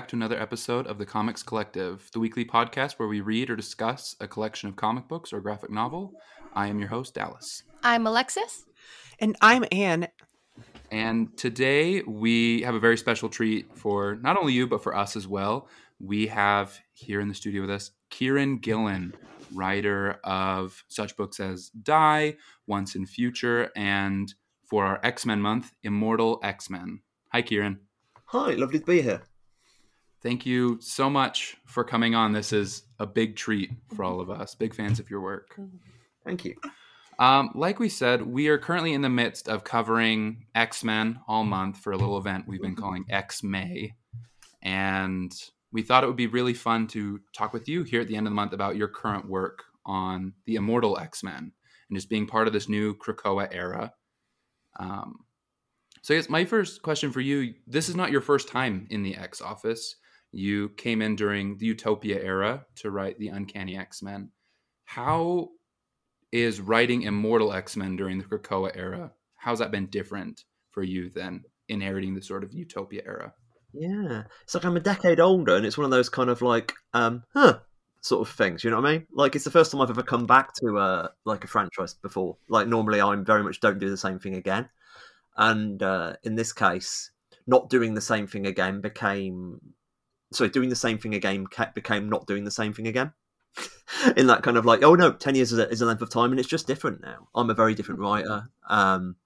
Hello, everyone. Welcome back to another episode of the Comics Collective, the weekly podcast where we read or discuss a collection of comic books or graphic novel. I am your host, Dallas. I'm Alexis. And I'm Anne. And today we have a very special treat for not only you, but for us as well. We have here in the studio with us Kieron Gillen, writer of such books as Die, Once and Future, and for our X Men month, Immortal X Men. Hi, Kieran. Hi, lovely to be here. Thank you so much for coming on. This is a big treat for all of us. Big fans of your work. Thank you. Um, like we said, we are currently in the midst of covering X Men all month for a little event we've been calling X May. And we thought it would be really fun to talk with you here at the end of the month about your current work on the Immortal X Men and just being part of this new Krakoa era. Um, so, I guess my first question for you this is not your first time in the X office. You came in during the Utopia era to write the Uncanny X Men. How is writing Immortal X Men during the Krakoa era? How's that been different for you than inheriting the sort of Utopia era? Yeah, it's like I'm a decade older, and it's one of those kind of like, um, huh, sort of things. You know what I mean? Like it's the first time I've ever come back to uh, like a franchise before. Like normally, I'm very much don't do the same thing again, and uh, in this case, not doing the same thing again became sorry, doing the same thing again became not doing the same thing again. in that kind of like, oh no, ten years is a, is a length of time, and it's just different now. I'm a very different writer. Um,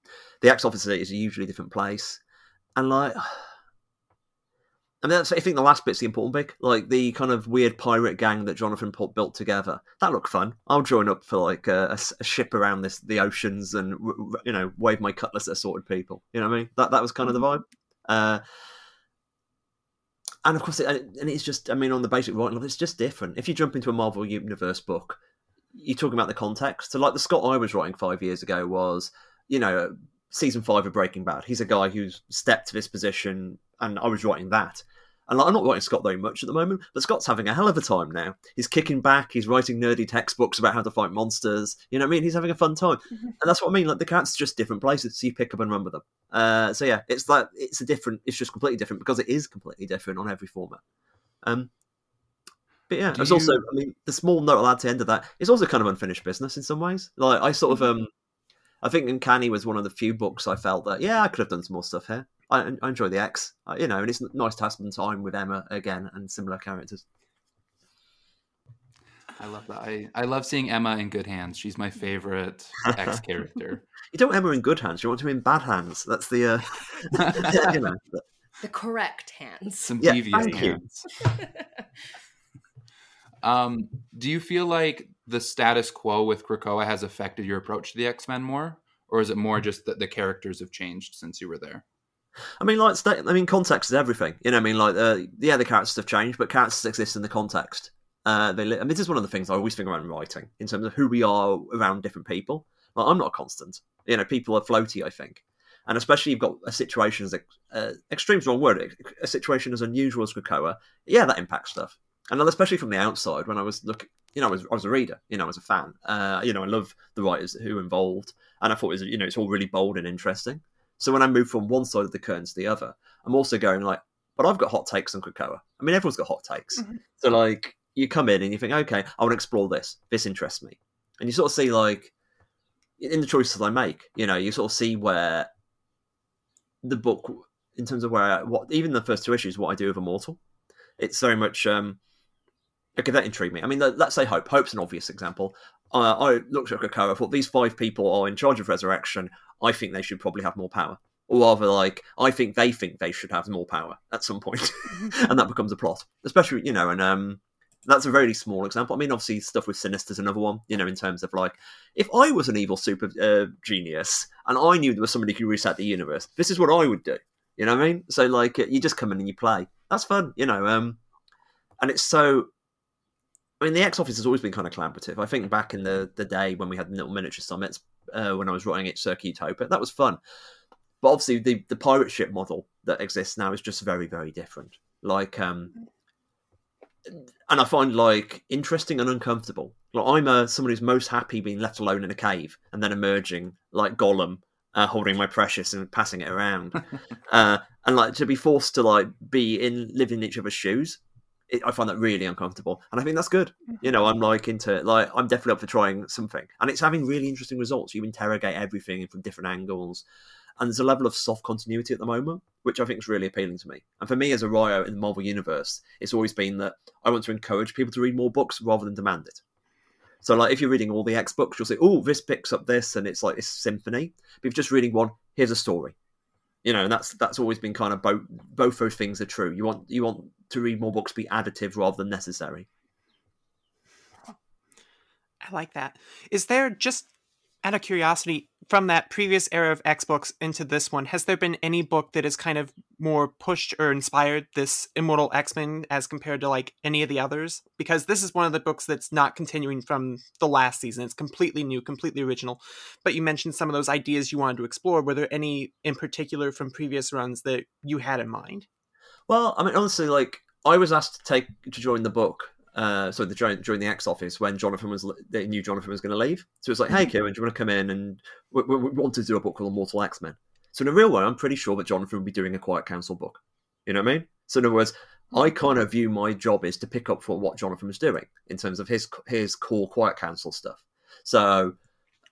the X office is a usually different place, and like. I mean, that's, I think the last bit's the important bit, like the kind of weird pirate gang that Jonathan built together. That looked fun. I'll join up for like a, a, a ship around this the oceans and you know wave my cutlass at assorted people. You know what I mean? That that was kind of the vibe. Uh, and of course, it, and it's just, I mean, on the basic writing level, it's just different. If you jump into a Marvel Universe book, you're talking about the context. So, like the Scott I was writing five years ago was, you know, season five of Breaking Bad. He's a guy who's stepped to this position, and I was writing that. And like, I'm not writing Scott very much at the moment, but Scott's having a hell of a time now. He's kicking back. He's writing nerdy textbooks about how to fight monsters. You know what I mean? He's having a fun time, mm-hmm. and that's what I mean. Like the cat's are just different places, so you pick up and run with them. Uh, so yeah, it's like it's a different. It's just completely different because it is completely different on every format. Um, but yeah, it's you... also. I mean, the small note I'll add to the end of that is also kind of unfinished business in some ways. Like I sort of mm-hmm. um, I think Uncanny was one of the few books I felt that yeah, I could have done some more stuff here. I, I enjoy the X, uh, you know, and it's nice to have some time with Emma again and similar characters. I love that. I, I love seeing Emma in good hands. She's my favorite X character. you don't want Emma in good hands. You want her in bad hands. That's the uh, you know. The correct hands. Some yeah, devious hands. um, do you feel like the status quo with Krakoa has affected your approach to the X Men more, or is it more just that the characters have changed since you were there? I mean, like, I mean, context is everything. You know, I mean, like, uh, yeah, the characters have changed, but characters exist in the context. Uh, they, I mean, this is one of the things I always think around writing in terms of who we are around different people. Like, I'm not a constant. You know, people are floaty. I think, and especially you've got a situation as uh, extreme's wrong word. A situation as unusual as Krakoa, yeah, that impacts stuff. And especially from the outside, when I was looking, you know, I was, I was a reader, you know, I was a fan. Uh, you know, I love the writers who involved, and I thought it was, you know, it's all really bold and interesting. So when I move from one side of the curtain to the other, I'm also going like, but I've got hot takes on Krakoa. I mean, everyone's got hot takes. Mm-hmm. So like, you come in and you think, okay, I want to explore this. This interests me, and you sort of see like, in the choices I make, you know, you sort of see where the book, in terms of where I, what even the first two issues, what I do with Immortal, it's very much. um Okay, that intrigued me. I mean, let's say Hope. Hope's an obvious example. Uh, I looked at Krakoa, I thought these five people are in charge of Resurrection. I think they should probably have more power. Or rather, like, I think they think they should have more power at some point. and that becomes a plot. Especially, you know, and um, that's a very small example. I mean, obviously, stuff with Sinister's another one, you know, in terms of like, if I was an evil super uh, genius and I knew there was somebody who could reset the universe, this is what I would do. You know what I mean? So, like, you just come in and you play. That's fun, you know. Um, and it's so I mean, the X Office has always been kind of collaborative. I think back in the, the day when we had the little miniature summits, uh, when I was writing it Circuit Utopia, that was fun. But obviously, the, the pirate ship model that exists now is just very, very different. Like, um, and I find like interesting and uncomfortable. Like, I'm a, someone who's most happy being left alone in a cave and then emerging like Gollum uh, holding my precious and passing it around, uh, and like to be forced to like be in live in each other's shoes. It, I find that really uncomfortable, and I think that's good. Mm-hmm. You know, I'm like into it. like I'm definitely up for trying something, and it's having really interesting results. You interrogate everything from different angles, and there's a level of soft continuity at the moment, which I think is really appealing to me. And for me, as a Ryo in the Marvel Universe, it's always been that I want to encourage people to read more books rather than demand it. So, like, if you're reading all the X books, you'll say, "Oh, this picks up this," and it's like this symphony. But if you're just reading one, here's a story. You know, and that's that's always been kind of both both those things are true. You want you want to read more books be additive rather than necessary. I like that. Is there just out of curiosity, from that previous era of X books into this one, has there been any book that has kind of more pushed or inspired this Immortal X Men as compared to like any of the others? Because this is one of the books that's not continuing from the last season. It's completely new, completely original. But you mentioned some of those ideas you wanted to explore. Were there any in particular from previous runs that you had in mind? Well, I mean, honestly, like I was asked to take to join the book uh, so the during, during the X office when Jonathan was they knew Jonathan was going to leave. So it's like, hey, Kieron, do you want to come in and we, we, we want to do a book called Immortal X Men. So in a real way, I'm pretty sure that Jonathan would be doing a Quiet Council book. You know what I mean? So in other words, I kind of view my job is to pick up for what Jonathan was doing in terms of his his core Quiet Council stuff. So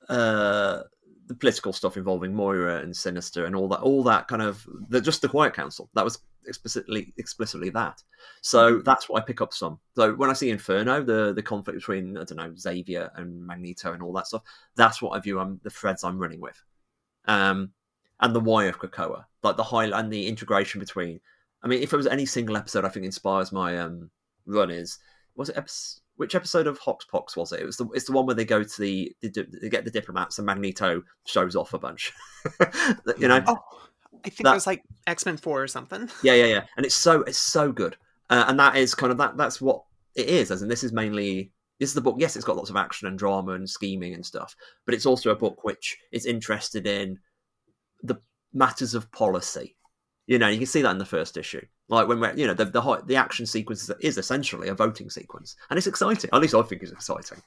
uh, the political stuff involving Moira and Sinister and all that, all that kind of the, just the Quiet Council. That was explicitly explicitly that. So mm-hmm. that's what I pick up some. So when I see Inferno, the the conflict between I don't know Xavier and Magneto and all that stuff, that's what I view I'm the threads I'm running with. Um, and the why of Krakoa, like the high and the integration between. I mean, if there was any single episode I think inspires my um run is was it episode which episode of HoXPoX was it? It was the it's the one where they go to the they, they get the diplomats and Magneto shows off a bunch. you know, oh, I think that, it was like X Men Four or something. Yeah, yeah, yeah, and it's so it's so good, uh, and that is kind of that that's what it is. As in, this is mainly this is the book. Yes, it's got lots of action and drama and scheming and stuff, but it's also a book which is interested in the matters of policy you know, you can see that in the first issue. Like when we're, you know, the the, the action sequence is essentially a voting sequence, and it's exciting. At least I think it's exciting.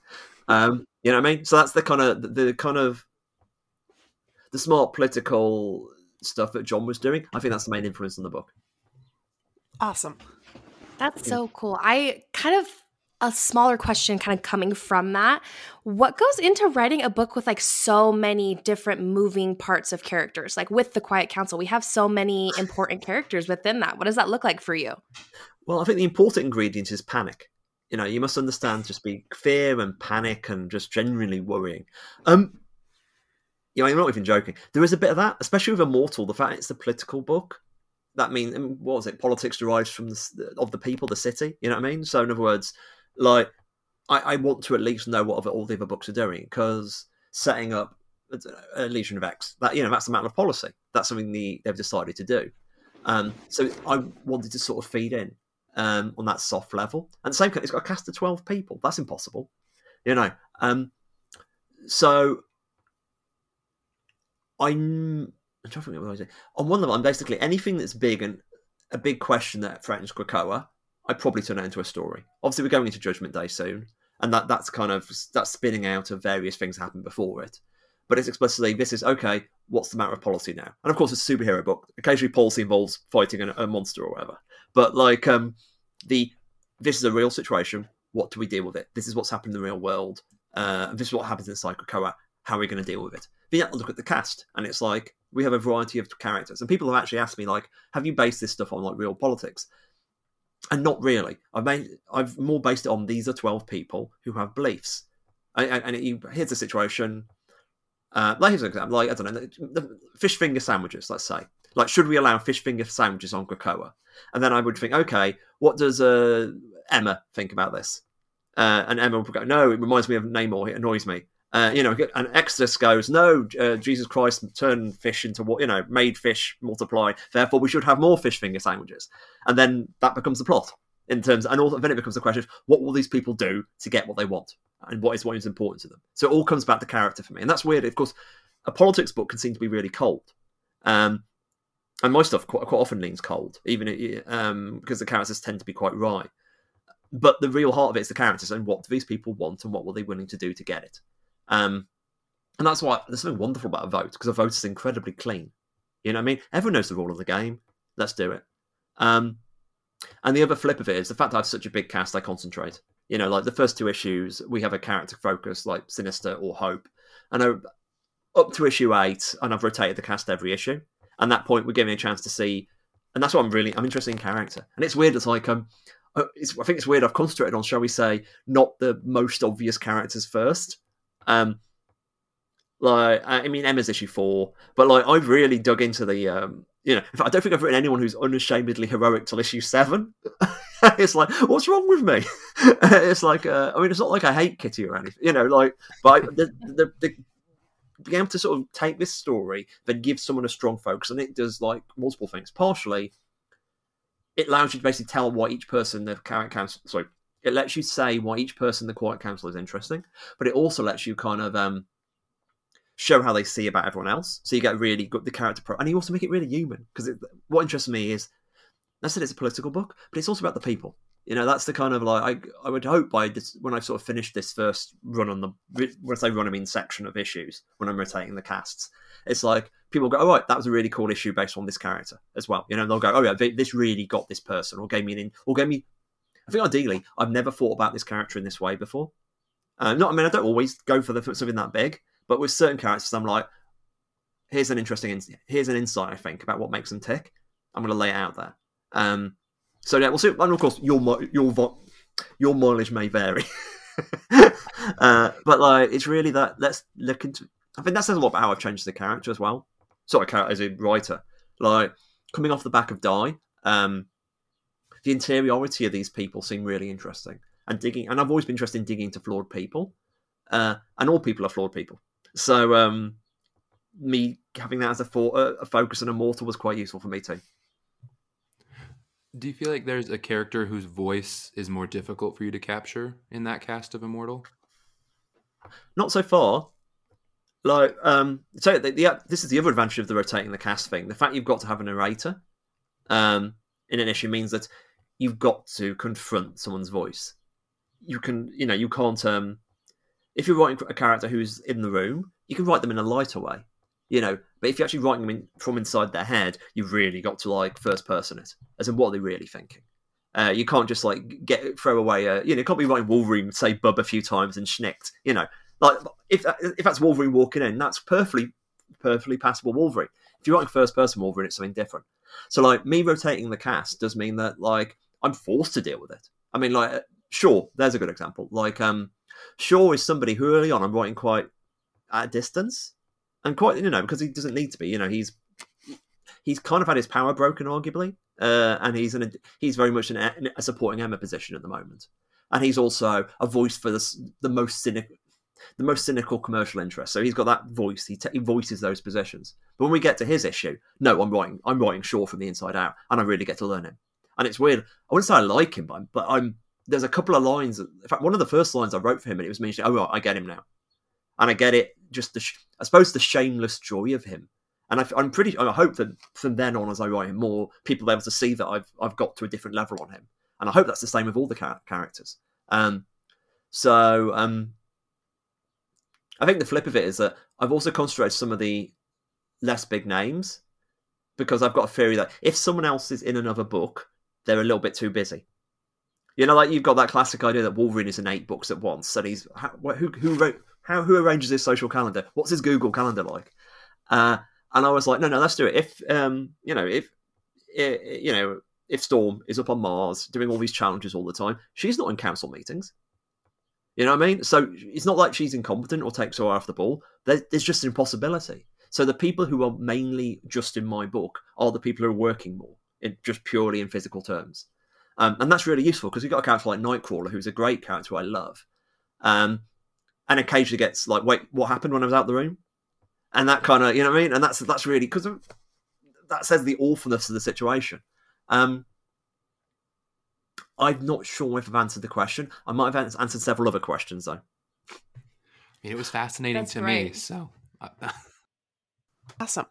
Um, you know what I mean? So that's the kind of the, the kind of the smart political stuff that John was doing. I think that's the main influence on the book. Awesome. That's so cool. I kind of a smaller question kind of coming from that what goes into writing a book with like so many different moving parts of characters like with the quiet council we have so many important characters within that what does that look like for you well i think the important ingredient is panic you know you must understand just be fear and panic and just genuinely worrying um you know i'm not even joking there is a bit of that especially with immortal the fact it's a political book that means what was it politics derives from the, of the people the city you know what i mean so in other words like, I, I want to at least know what all the other books are doing because setting up a Legion of X, that you know, that's a matter of policy. That's something the, they've decided to do. Um, so I wanted to sort of feed in um, on that soft level. And the same, it's got a cast of twelve people. That's impossible, you know. Um, so I'm, I'm trying to think what I was. On one level, I'm basically anything that's big and a big question that threatens Krakoa. I'd probably turn it into a story. Obviously, we're going into Judgment Day soon, and that that's kind of that's spinning out of various things happened before it. But it's explicitly this is okay. What's the matter of policy now? And of course, it's a superhero book. Occasionally, policy involves fighting a, a monster or whatever. But like um, the this is a real situation. What do we deal with it? This is what's happened in the real world. Uh, this is what happens in Psycho. How are we going to deal with it? Then you look at the cast, and it's like we have a variety of characters. And people have actually asked me, like, have you based this stuff on like real politics? and not really. I've made I've more based it on these are twelve people who have beliefs, and, and it, here's the situation. Uh, like here's an example. Like I don't know, the, the fish finger sandwiches. Let's say, like, should we allow fish finger sandwiches on Krakoa? And then I would think, okay, what does uh, Emma think about this? Uh, and Emma would go, no, it reminds me of Namor. It annoys me. Uh, you know, and Exodus goes, no, uh, Jesus Christ turned fish into what, you know, made fish multiply. Therefore, we should have more fish finger sandwiches. And then that becomes the plot in terms, and also then it becomes the question of what will these people do to get what they want and what is what is important to them. So it all comes back to character for me. And that's weird. Of course, a politics book can seem to be really cold. Um, and my stuff quite, quite often leans cold, even um, because the characters tend to be quite wry. But the real heart of it is the characters and what do these people want and what were they willing to do to get it. Um, And that's why there's something wonderful about a vote because a vote is incredibly clean. You know what I mean? Everyone knows the rule of the game. Let's do it. Um, and the other flip of it is the fact that I have such a big cast, I concentrate. You know, like the first two issues, we have a character focus like Sinister or Hope. And I, up to issue eight, and I've rotated the cast every issue. And that point, we're giving a chance to see. And that's what I'm really, I'm interested in character. And it's weird, it's like, um, uh, it's, I think it's weird. I've concentrated on, shall we say, not the most obvious characters first. Um, like, I mean, Emma's issue four, but like, I've really dug into the, um, you know, in fact, I don't think I've written anyone who's unashamedly heroic till issue seven. it's like, what's wrong with me? it's like, uh, I mean, it's not like I hate Kitty or anything, you know, like, but the, the, the, being able to sort of take this story, then give someone a strong focus, and it does like multiple things. Partially, it allows you to basically tell why each person the Council. Sorry, it lets you say why each person in the Quiet Council is interesting, but it also lets you kind of um, show how they see about everyone else. So you get really good the character pro, and you also make it really human because what interests me is I said it's a political book, but it's also about the people. You know, that's the kind of like I I would hope by this when I've sort of finished this first run on the when I say run I mean section of issues when I'm rotating the casts. It's like people go, oh right, that was a really cool issue based on this character as well. You know, they'll go, oh yeah, this really got this person or gave me an in, or gave me. I think ideally, I've never thought about this character in this way before. Uh, not, I mean, I don't always go for the something that big, but with certain characters, I'm like, here's an interesting, here's an insight I think about what makes them tick. I'm going to lay it out there. Um, so yeah, we'll see. And of course, your your your mileage may vary, uh, but like it's really that. Let's look into. I think that says a lot about how I've changed the character as well. Sorry, character as a writer. Like coming off the back of Die, um, the interiority of these people seem really interesting. And digging, and I've always been interested in digging into flawed people, uh, and all people are flawed people. So um, me having that as a, for, a focus and immortal was quite useful for me too. Do you feel like there's a character whose voice is more difficult for you to capture in that cast of Immortal? Not so far. Like, um, so the, the, this is the other advantage of the rotating the cast thing. The fact you've got to have a narrator um, in an issue means that you've got to confront someone's voice. You can, you know, you can't um, if you're writing a character who's in the room, you can write them in a lighter way, you know. But if you're actually writing them in, from inside their head, you've really got to like first person it, as in what are they really thinking. Uh, you can't just like get throw away a you know. You can't be writing Wolverine say bub a few times and schnicked. You know, like if if that's Wolverine walking in, that's perfectly perfectly passable Wolverine. If you're writing first person Wolverine, it's something different. So like me rotating the cast does mean that like I'm forced to deal with it. I mean, like sure, there's a good example. Like um, Shaw is somebody who early on I'm writing quite at a distance, and quite you know because he doesn't need to be. You know, he's he's kind of had his power broken, arguably, uh, and he's an he's very much in a supporting Emma position at the moment, and he's also a voice for the the most cynical. The most cynical commercial interest, so he's got that voice. He, t- he voices those positions. But when we get to his issue, no, I'm writing. I'm writing Shaw from the inside out, and I really get to learn him. And it's weird. I wouldn't say I like him, but, but I'm there's a couple of lines. In fact, one of the first lines I wrote for him, and it was mentioned. Oh, right, I get him now, and I get it. Just the, I suppose, the shameless joy of him. And I, am pretty. I hope that from then on, as I write him more, people be able to see that I've I've got to a different level on him. And I hope that's the same with all the char- characters. Um, so um, I think the flip of it is that I've also concentrated some of the less big names because I've got a theory that if someone else is in another book, they're a little bit too busy. You know, like you've got that classic idea that Wolverine is in eight books at once, and he's how, who who wrote how who arranges his social calendar? What's his Google calendar like? Uh, and I was like, no, no, let's do it. If um, you know, if you know, if Storm is up on Mars doing all these challenges all the time, she's not in council meetings. You know what I mean? So it's not like she's incompetent or takes her off the ball. There's just an impossibility. So the people who are mainly just in my book are the people who are working more, in just purely in physical terms. Um, and that's really useful because you've got a character like Nightcrawler, who's a great character I love. Um, and occasionally gets like, wait, what happened when I was out the room? And that kind of, you know what I mean? And that's that's really because that says the awfulness of the situation. Um, I'm not sure if I've answered the question. I might have answered several other questions though. I mean, it was fascinating that's to great. me. So awesome.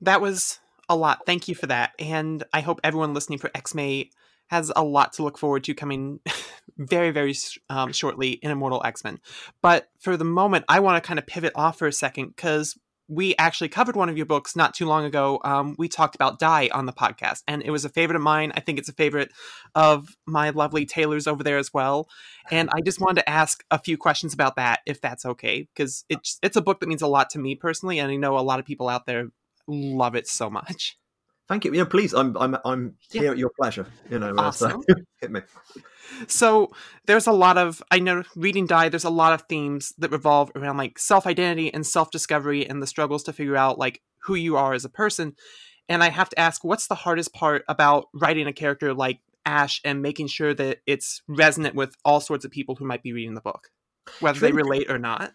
That was a lot. Thank you for that. And I hope everyone listening for X May has a lot to look forward to coming very, very um, shortly in Immortal X Men. But for the moment, I want to kind of pivot off for a second because we actually covered one of your books not too long ago. Um, we talked about Die on the podcast, and it was a favorite of mine. I think it's a favorite of my lovely Taylor's over there as well. And I just wanted to ask a few questions about that, if that's okay, because it's it's a book that means a lot to me personally, and I know a lot of people out there love it so much. Thank you. Know, please, I'm I'm I'm here yeah. at your pleasure. You know, uh, awesome. so, hit me. So there's a lot of I know reading die. There's a lot of themes that revolve around like self identity and self discovery and the struggles to figure out like who you are as a person. And I have to ask, what's the hardest part about writing a character like Ash and making sure that it's resonant with all sorts of people who might be reading the book, whether they relate or not?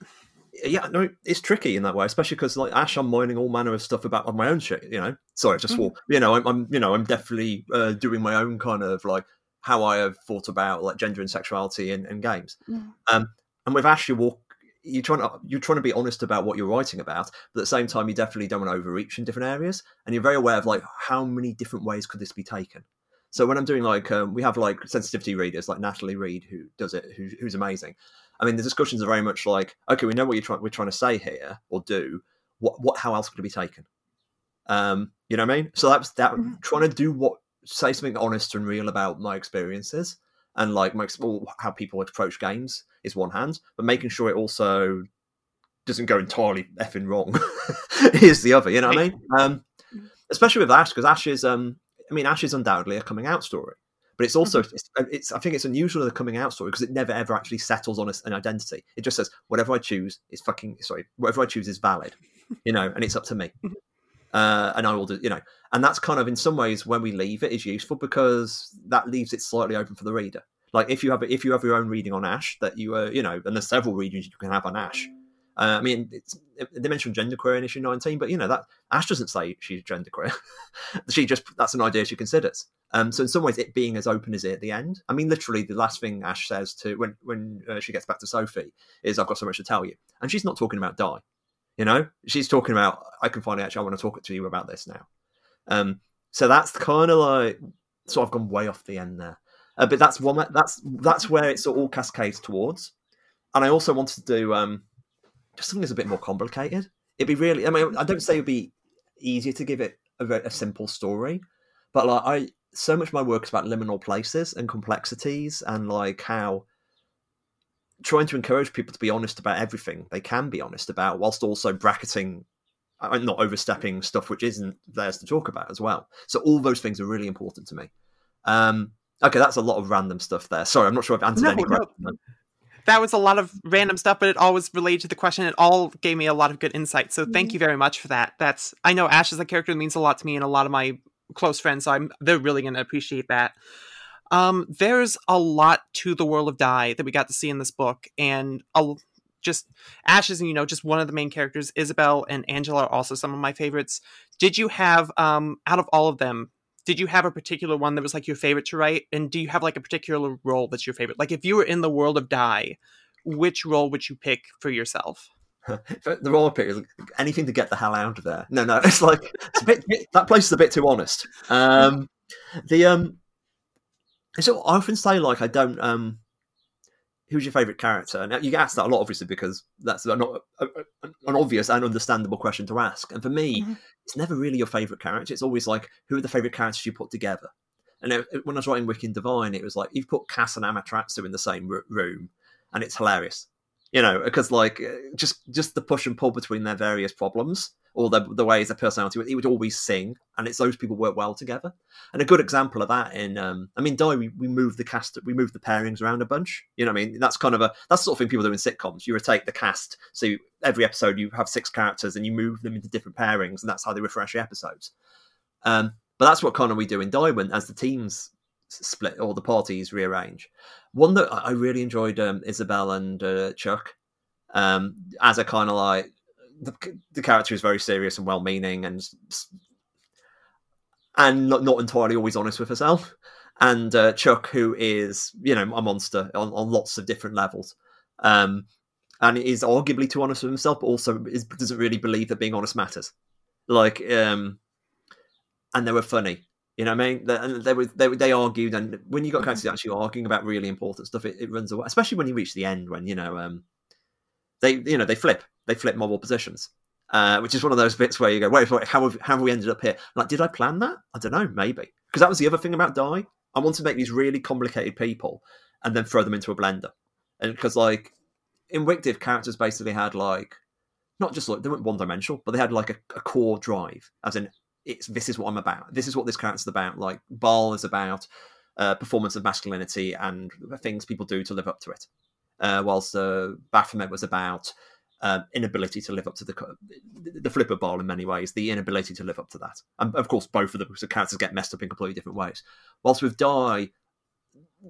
Yeah, no, it's tricky in that way, especially because like Ash, I'm mining all manner of stuff about on my own shit. You know, sorry, just swore. Mm-hmm. You know, I'm, I'm, you know, I'm definitely uh, doing my own kind of like how I have thought about like gender and sexuality in, in games. Mm. Um, and with Ash, you walk, you're trying to you're trying to be honest about what you're writing about, but at the same time, you definitely don't want to overreach in different areas, and you're very aware of like how many different ways could this be taken. So when I'm doing like um, we have like sensitivity readers like Natalie Reed who does it, who, who's amazing, I mean, the discussions are very much like, okay, we know what you're trying, we're trying to say here or do. What, what, how else could it be taken? Um, you know what I mean? So that's that. Mm-hmm. Trying to do what, say something honest and real about my experiences and like my how people approach games is one hand, but making sure it also doesn't go entirely effing wrong is the other. You know what I mean? Um, mm-hmm. especially with Ash, because Ash is, um, I mean, Ash is undoubtedly a coming out story. But it's also mm-hmm. it's, uh, it's, I think it's unusual in the coming out story because it never ever actually settles on an identity. It just says whatever I choose is fucking sorry whatever I choose is valid, you know, and it's up to me. Mm-hmm. Uh, and I will do, you know, and that's kind of in some ways when we leave it is useful because that leaves it slightly open for the reader. Like if you have if you have your own reading on Ash that you are, uh, you know, and there's several readings you can have on Ash. Uh, I mean, they mentioned genderqueer in issue 19, but you know that Ash doesn't say she's genderqueer. she just that's an idea she considers. Um, so in some ways, it being as open as it at the end. I mean, literally, the last thing Ash says to when when uh, she gets back to Sophie is, "I've got so much to tell you," and she's not talking about die. You know, she's talking about, "I can finally actually, I want to talk to you about this now." Um, so that's kind of like, so I've gone way off the end there, uh, but that's one that's that's where it's all cascades towards. And I also wanted to do um, just something that's a bit more complicated. It'd be really, I mean, I don't say it'd be easier to give it a, a simple story, but like I so much of my work is about liminal places and complexities and like how trying to encourage people to be honest about everything they can be honest about whilst also bracketing and uh, not overstepping stuff which isn't theirs to talk about as well so all those things are really important to me um okay that's a lot of random stuff there sorry i'm not sure i've answered no, any no. That was a lot of random stuff, but it all was related to the question. It all gave me a lot of good insight. So thank mm-hmm. you very much for that. That's I know Ash is a character that means a lot to me and a lot of my close friends, so I'm they're really going to appreciate that. Um, there's a lot to the world of Die that we got to see in this book, and a, just Ash is, you know, just one of the main characters. Isabel and Angela are also some of my favorites. Did you have, um, out of all of them, did you have a particular one that was like your favorite to write? And do you have like a particular role that's your favorite? Like if you were in the world of Die, which role would you pick for yourself? the role I pick is anything to get the hell out of there. No, no, it's like it's a bit, that place is a bit too honest. Um, the um, so I often say like I don't um, who's your favorite character? Now you get asked that a lot, obviously, because that's not a, a, an obvious and understandable question to ask. And for me, mm-hmm. It's never really your favorite character. It's always like who are the favorite characters you put together. And it, when I was writing Wicked and Divine, it was like you've put Cass and Amaterasu in the same room, and it's hilarious you know, because like uh, just just the push and pull between their various problems or the the ways their personality, he would always sing, and it's those people work well together. And a good example of that in, um, I mean, Die, we, we move the cast, we move the pairings around a bunch. You know, I mean, that's kind of a that's the sort of thing people do in sitcoms. You rotate the cast, so you, every episode you have six characters, and you move them into different pairings, and that's how they refresh the episodes. Um, but that's what kind of we do in when as the teams split or the parties rearrange. One that I really enjoyed um, Isabel and uh, Chuck um, as a kind of like the, the, character is very serious and well-meaning and and not, not entirely always honest with herself. And uh, Chuck, who is you know a monster on, on lots of different levels, um, and is arguably too honest with himself, but also is, doesn't really believe that being honest matters. Like, um, and they were funny You know what I mean? They, and they were they they argued, and when you got characters actually arguing about really important stuff, it, it runs away. Especially when you reach the end, when you know um, they you know they flip, they flip moral positions, uh, which is one of those bits where you go, wait, wait, how have how have we ended up here? Like, did I plan that? I don't know, maybe because that was the other thing about Die. I wanted to make these really complicated people and then throw them into a blender, and because like in Wicked, characters basically had like not just like they weren't one dimensional, but they had like a, a core drive, as in it's this is what I'm about. This is what this character's about. Like Baal is about uh, performance of masculinity and things people do to live up to it. Uh, whilst uh, Baphomet was about uh, inability to live up to the the flip of Baal in many ways, the inability to live up to that. And of course, both of the characters get messed up in completely different ways. Whilst with Die,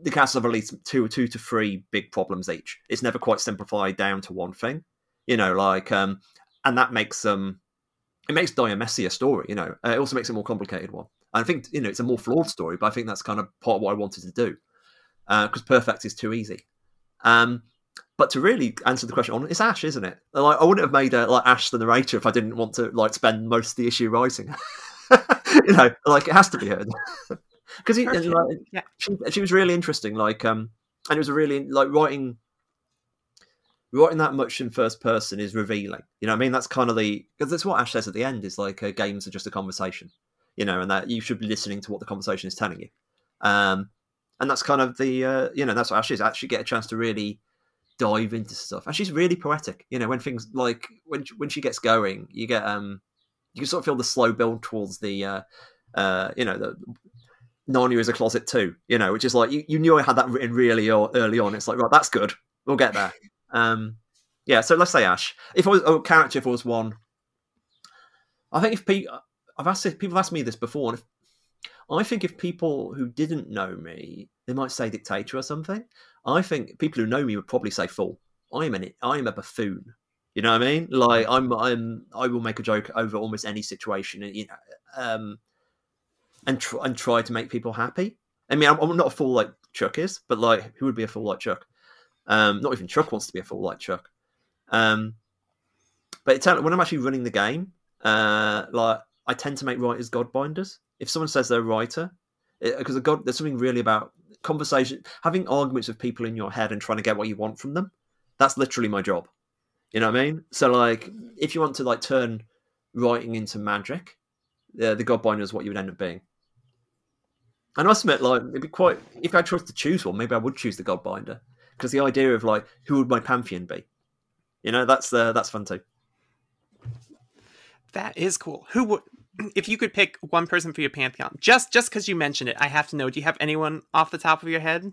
the characters have at least two, two to three big problems each. It's never quite simplified down to one thing, you know. Like, um, and that makes them. It makes Die a messier story, you know. Uh, it also makes it a more complicated one. And I think you know it's a more flawed story, but I think that's kind of part of what I wanted to do because uh, perfect is too easy. Um, but to really answer the question on it's Ash, isn't it? Like I wouldn't have made a, like Ash the narrator if I didn't want to like spend most of the issue writing. you know, like it has to be her because like, yeah. she, she was really interesting. Like, um, and it was a really like writing writing that much in first person is revealing. You know, what I mean, that's kind of the because that's what Ash says at the end is like uh, games are just a conversation. You know, and that you should be listening to what the conversation is telling you. Um, and that's kind of the uh, you know that's what Ash is actually get a chance to really dive into stuff. And she's really poetic. You know, when things like when when she gets going, you get um you can sort of feel the slow build towards the uh uh you know the Narnia is a closet too. You know, which is like you, you knew I had that written really early on. It's like right, that's good. We'll get there. Um, yeah. So let's say Ash. If I was a oh, character, if I was one, I think if people, I've asked people have asked me this before, and if, I think if people who didn't know me, they might say dictator or something. I think people who know me would probably say fool. I am an I am a buffoon. You know what I mean? Like I'm I'm I will make a joke over almost any situation. You know, um, and try and try to make people happy. I mean, I'm, I'm, not a fool like Chuck is, but like, who would be a fool like Chuck? Um, not even Chuck wants to be a fool like Chuck. Um, but it's when I'm actually running the game, uh, like I tend to make writers godbinders. If someone says they're a writer, because God, there's something really about conversation, having arguments with people in your head and trying to get what you want from them. That's literally my job. You know what I mean? So like, if you want to like turn writing into magic, uh, the godbinder is what you would end up being. And I must admit, like, it'd be quite. If I had to choose one, maybe I would choose the Godbinder because the idea of like who would my pantheon be, you know, that's uh, that's fun too. That is cool. Who would, if you could pick one person for your pantheon, just just because you mentioned it, I have to know. Do you have anyone off the top of your head?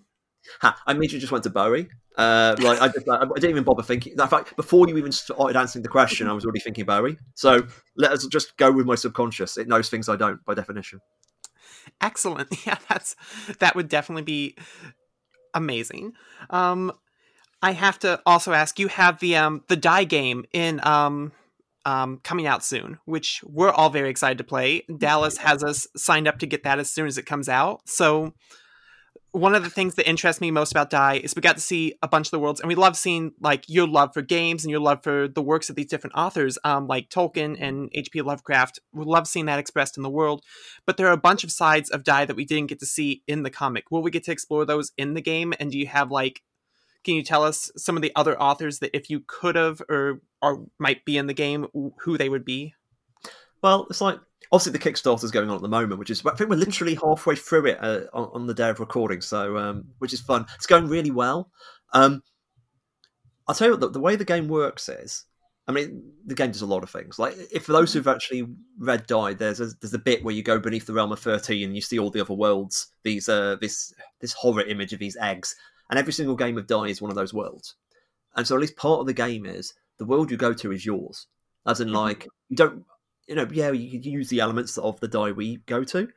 Ha, I immediately just went to Bowie. Uh, like I, just, I, didn't even bother thinking. In fact, before you even started answering the question, I was already thinking Bowie. So let us just go with my subconscious. It knows things I don't by definition. Excellent. Yeah, that's that would definitely be amazing. Um, I have to also ask. You have the um the die game in um um coming out soon, which we're all very excited to play. Dallas has us signed up to get that as soon as it comes out. So one of the things that interests me most about Die is we got to see a bunch of the worlds, and we love seeing like your love for games and your love for the works of these different authors, um, like Tolkien and H.P. Lovecraft. We love seeing that expressed in the world, but there are a bunch of sides of Die that we didn't get to see in the comic. Will we get to explore those in the game? And do you have like, can you tell us some of the other authors that if you could have or or might be in the game, who they would be? Well, it's like obviously the Kickstarter is going on at the moment, which is I think we're literally halfway through it uh, on, on, the day of recording, so um, which is fun. It's going really well. Um, I'll tell you what, the, the, way the game works is, I mean, the game does a lot of things. Like, if for those who've actually read Die, there's a, there's a bit where you go beneath the realm of thirteen and you see all the other worlds. These uh, this this horror image of these eggs, and every single game of Die is one of those worlds. And so at least part of the game is the world you go to is yours. As in, mm-hmm. like, you don't you know, yeah, you could use the elements of the die we go to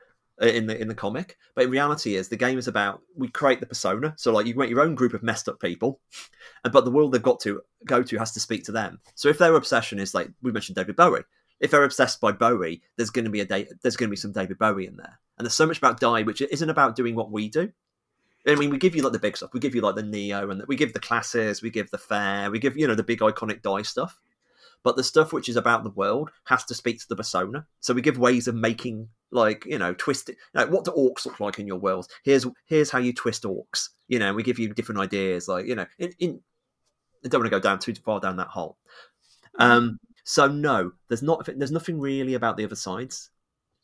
uh, in the in the comic, but in reality, is the game is about we create the persona. So like you make your own group of messed up people, but the world they've got to go to has to speak to them. So if their obsession is like we mentioned David Bowie, if they're obsessed by Bowie, there's going to be a day, there's going to be some David Bowie in there, and there's so much about die which isn't about doing what we do. I mean, we give you like the big stuff. We give you like the Neo, and the, we give the classes. We give the fair. We give you know the big iconic die stuff. But the stuff which is about the world has to speak to the persona. So we give ways of making like you know twist it. What do orcs look like in your world? Here's here's how you twist orcs. You know, we give you different ideas. Like you know, in, in I don't want to go down too far down that hole. Um, so no, there's not there's nothing really about the other sides.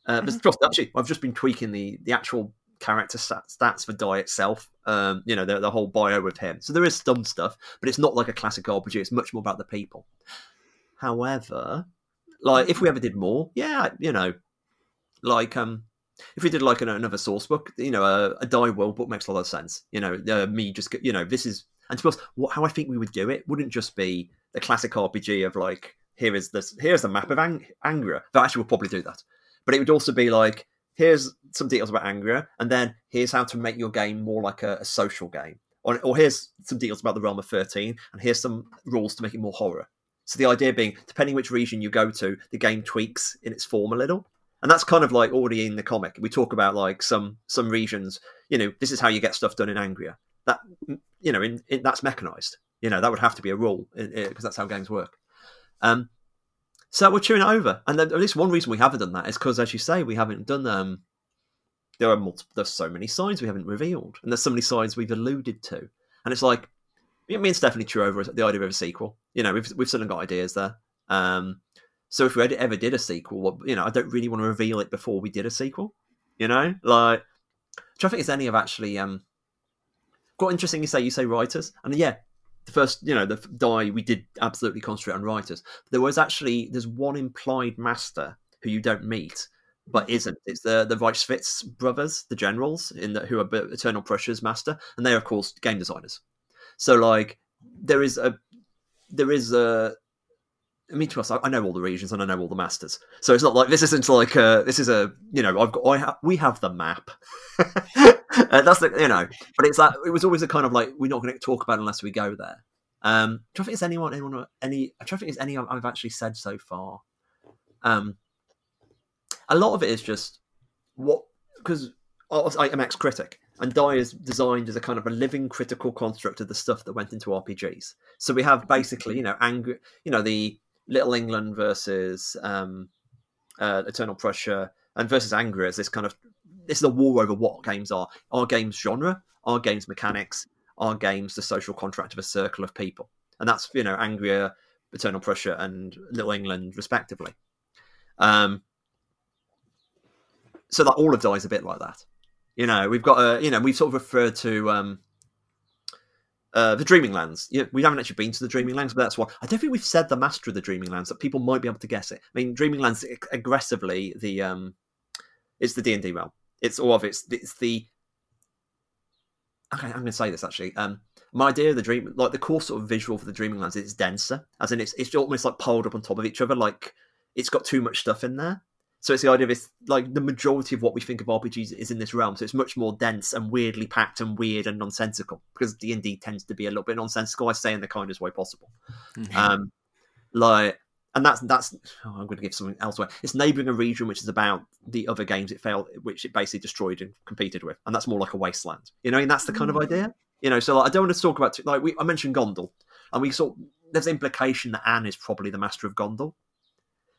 Uh, Mhm. actually, I've just been tweaking the the actual character stat- stats for Die itself. Um, you know, the, the whole bio with him. So there is some stuff, but it's not like a classic RPG. It's much more about the people. However, like if we ever did more, yeah, you know, like um, if we did like an, another source book, you know, a, a Die World book makes a lot of sense. You know, uh, me just you know, this is and to be honest, what how I think we would do it wouldn't just be the classic RPG of like here is this here's the map of Ang- Angria. Though actually, we'll probably do that, but it would also be like here's some details about Angria, and then here's how to make your game more like a, a social game, or, or here's some details about the realm of thirteen, and here's some rules to make it more horror. So the idea being, depending which region you go to, the game tweaks in its form a little, and that's kind of like already in the comic. We talk about like some some regions, you know, this is how you get stuff done in Angria. That you know, in, in that's mechanized. You know, that would have to be a rule because that's how games work. Um, so we're chewing it over, and at least one reason we haven't done that is because, as you say, we haven't done. Um, there are multiple, there's so many sides we haven't revealed, and there's so many sides we've alluded to, and it's like me and Stephanie chew over the idea of a sequel. You know, we've we've still got ideas there. Um, so if we ever did a sequel, what you know, I don't really want to reveal it before we did a sequel. You know, like, which I think is any of actually um, quite interesting. You say you say writers, and yeah, the first you know the die we did absolutely concentrate on writers. There was actually there's one implied master who you don't meet, but isn't. It's the the Reisswitz brothers, the generals in the, who are Eternal Prussia's master, and they are of course game designers. So like there is a there is a I mean, to us, I, know all the regions and I know all the masters, so it's not like this isn't like a this is a you know I've got I ha- we have the map. uh, that's the you know, but it's like it was always a kind of like we're not going to talk about unless we go there. Um, do think it's anyone anyone any? Don't think it's any I've actually said so far. Um, a lot of it is just what because I'm ex critic and Die is designed as a kind of a living critical construct of the stuff that went into RPGs. So we have basically, you know, angry, you know, the Little England versus um, uh, Eternal Prussia and versus Angria as this kind of this is a war over what games are. Our games genre, our games mechanics, our games the social contract of a circle of people, and that's you know Angria, Eternal Prussia, and Little England respectively. Um, so that all of Die is a bit like that. You know, we've got a, you know, we've sort of referred to um, uh, the Dreaming Lands. Yeah, we haven't actually been to the Dreaming Lands, but that's one. I don't think we've said the Master of the Dreaming Lands that people might be able to guess it. I mean, Dreaming Lands aggressively the um, it's the D and D realm. It's all of it's it's the. Okay, I'm going to say this actually. Um, my idea of the dream, like the core sort of visual for the Dreaming Lands, is denser, as in it's it's almost like piled up on top of each other. Like it's got too much stuff in there. So it's the idea of it's like the majority of what we think of RPGs is in this realm. So it's much more dense and weirdly packed and weird and nonsensical because D and D tends to be a little bit nonsensical. I say in the kindest way possible. Mhm. Um, like, and that's that's. Oh, I'm going to give something elsewhere. It's neighbouring a region which is about the other games it failed, which it basically destroyed and competed with, and that's more like a wasteland. You know, and that's the kind of idea. You know, so like, I don't want to talk about like we I mentioned Gondal, and we sort there's implication that Anne is probably the master of Gondal.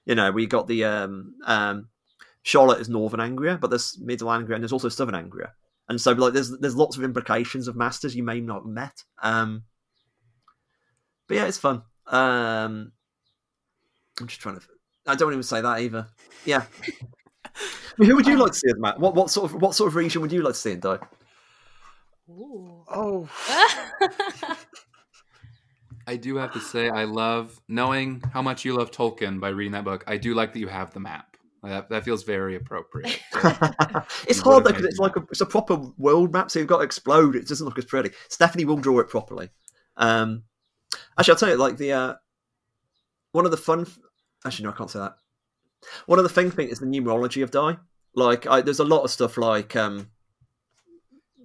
You know, we got the um, um, Charlotte is Northern Angria, but there's Middle Angria and there's also Southern Angria, and so like there's there's lots of implications of masters you may not have met. Um, but yeah, it's fun. Um, I'm just trying to. I don't even say that either. Yeah. Who would you like to see as Matt? What what sort of what sort of region would you like to see in Die? Ooh. Oh, I do have to say, I love knowing how much you love Tolkien by reading that book. I do like that you have the map. That, that feels very appropriate. it's hard though because it's like a, it's a proper world map, so you've got to explode. It doesn't look as pretty. Stephanie will draw it properly. Um, actually, I'll tell you, like the uh, one of the fun. Actually, no, I can't say that. One of the thing thing is the numerology of die. Like, I, there's a lot of stuff like um,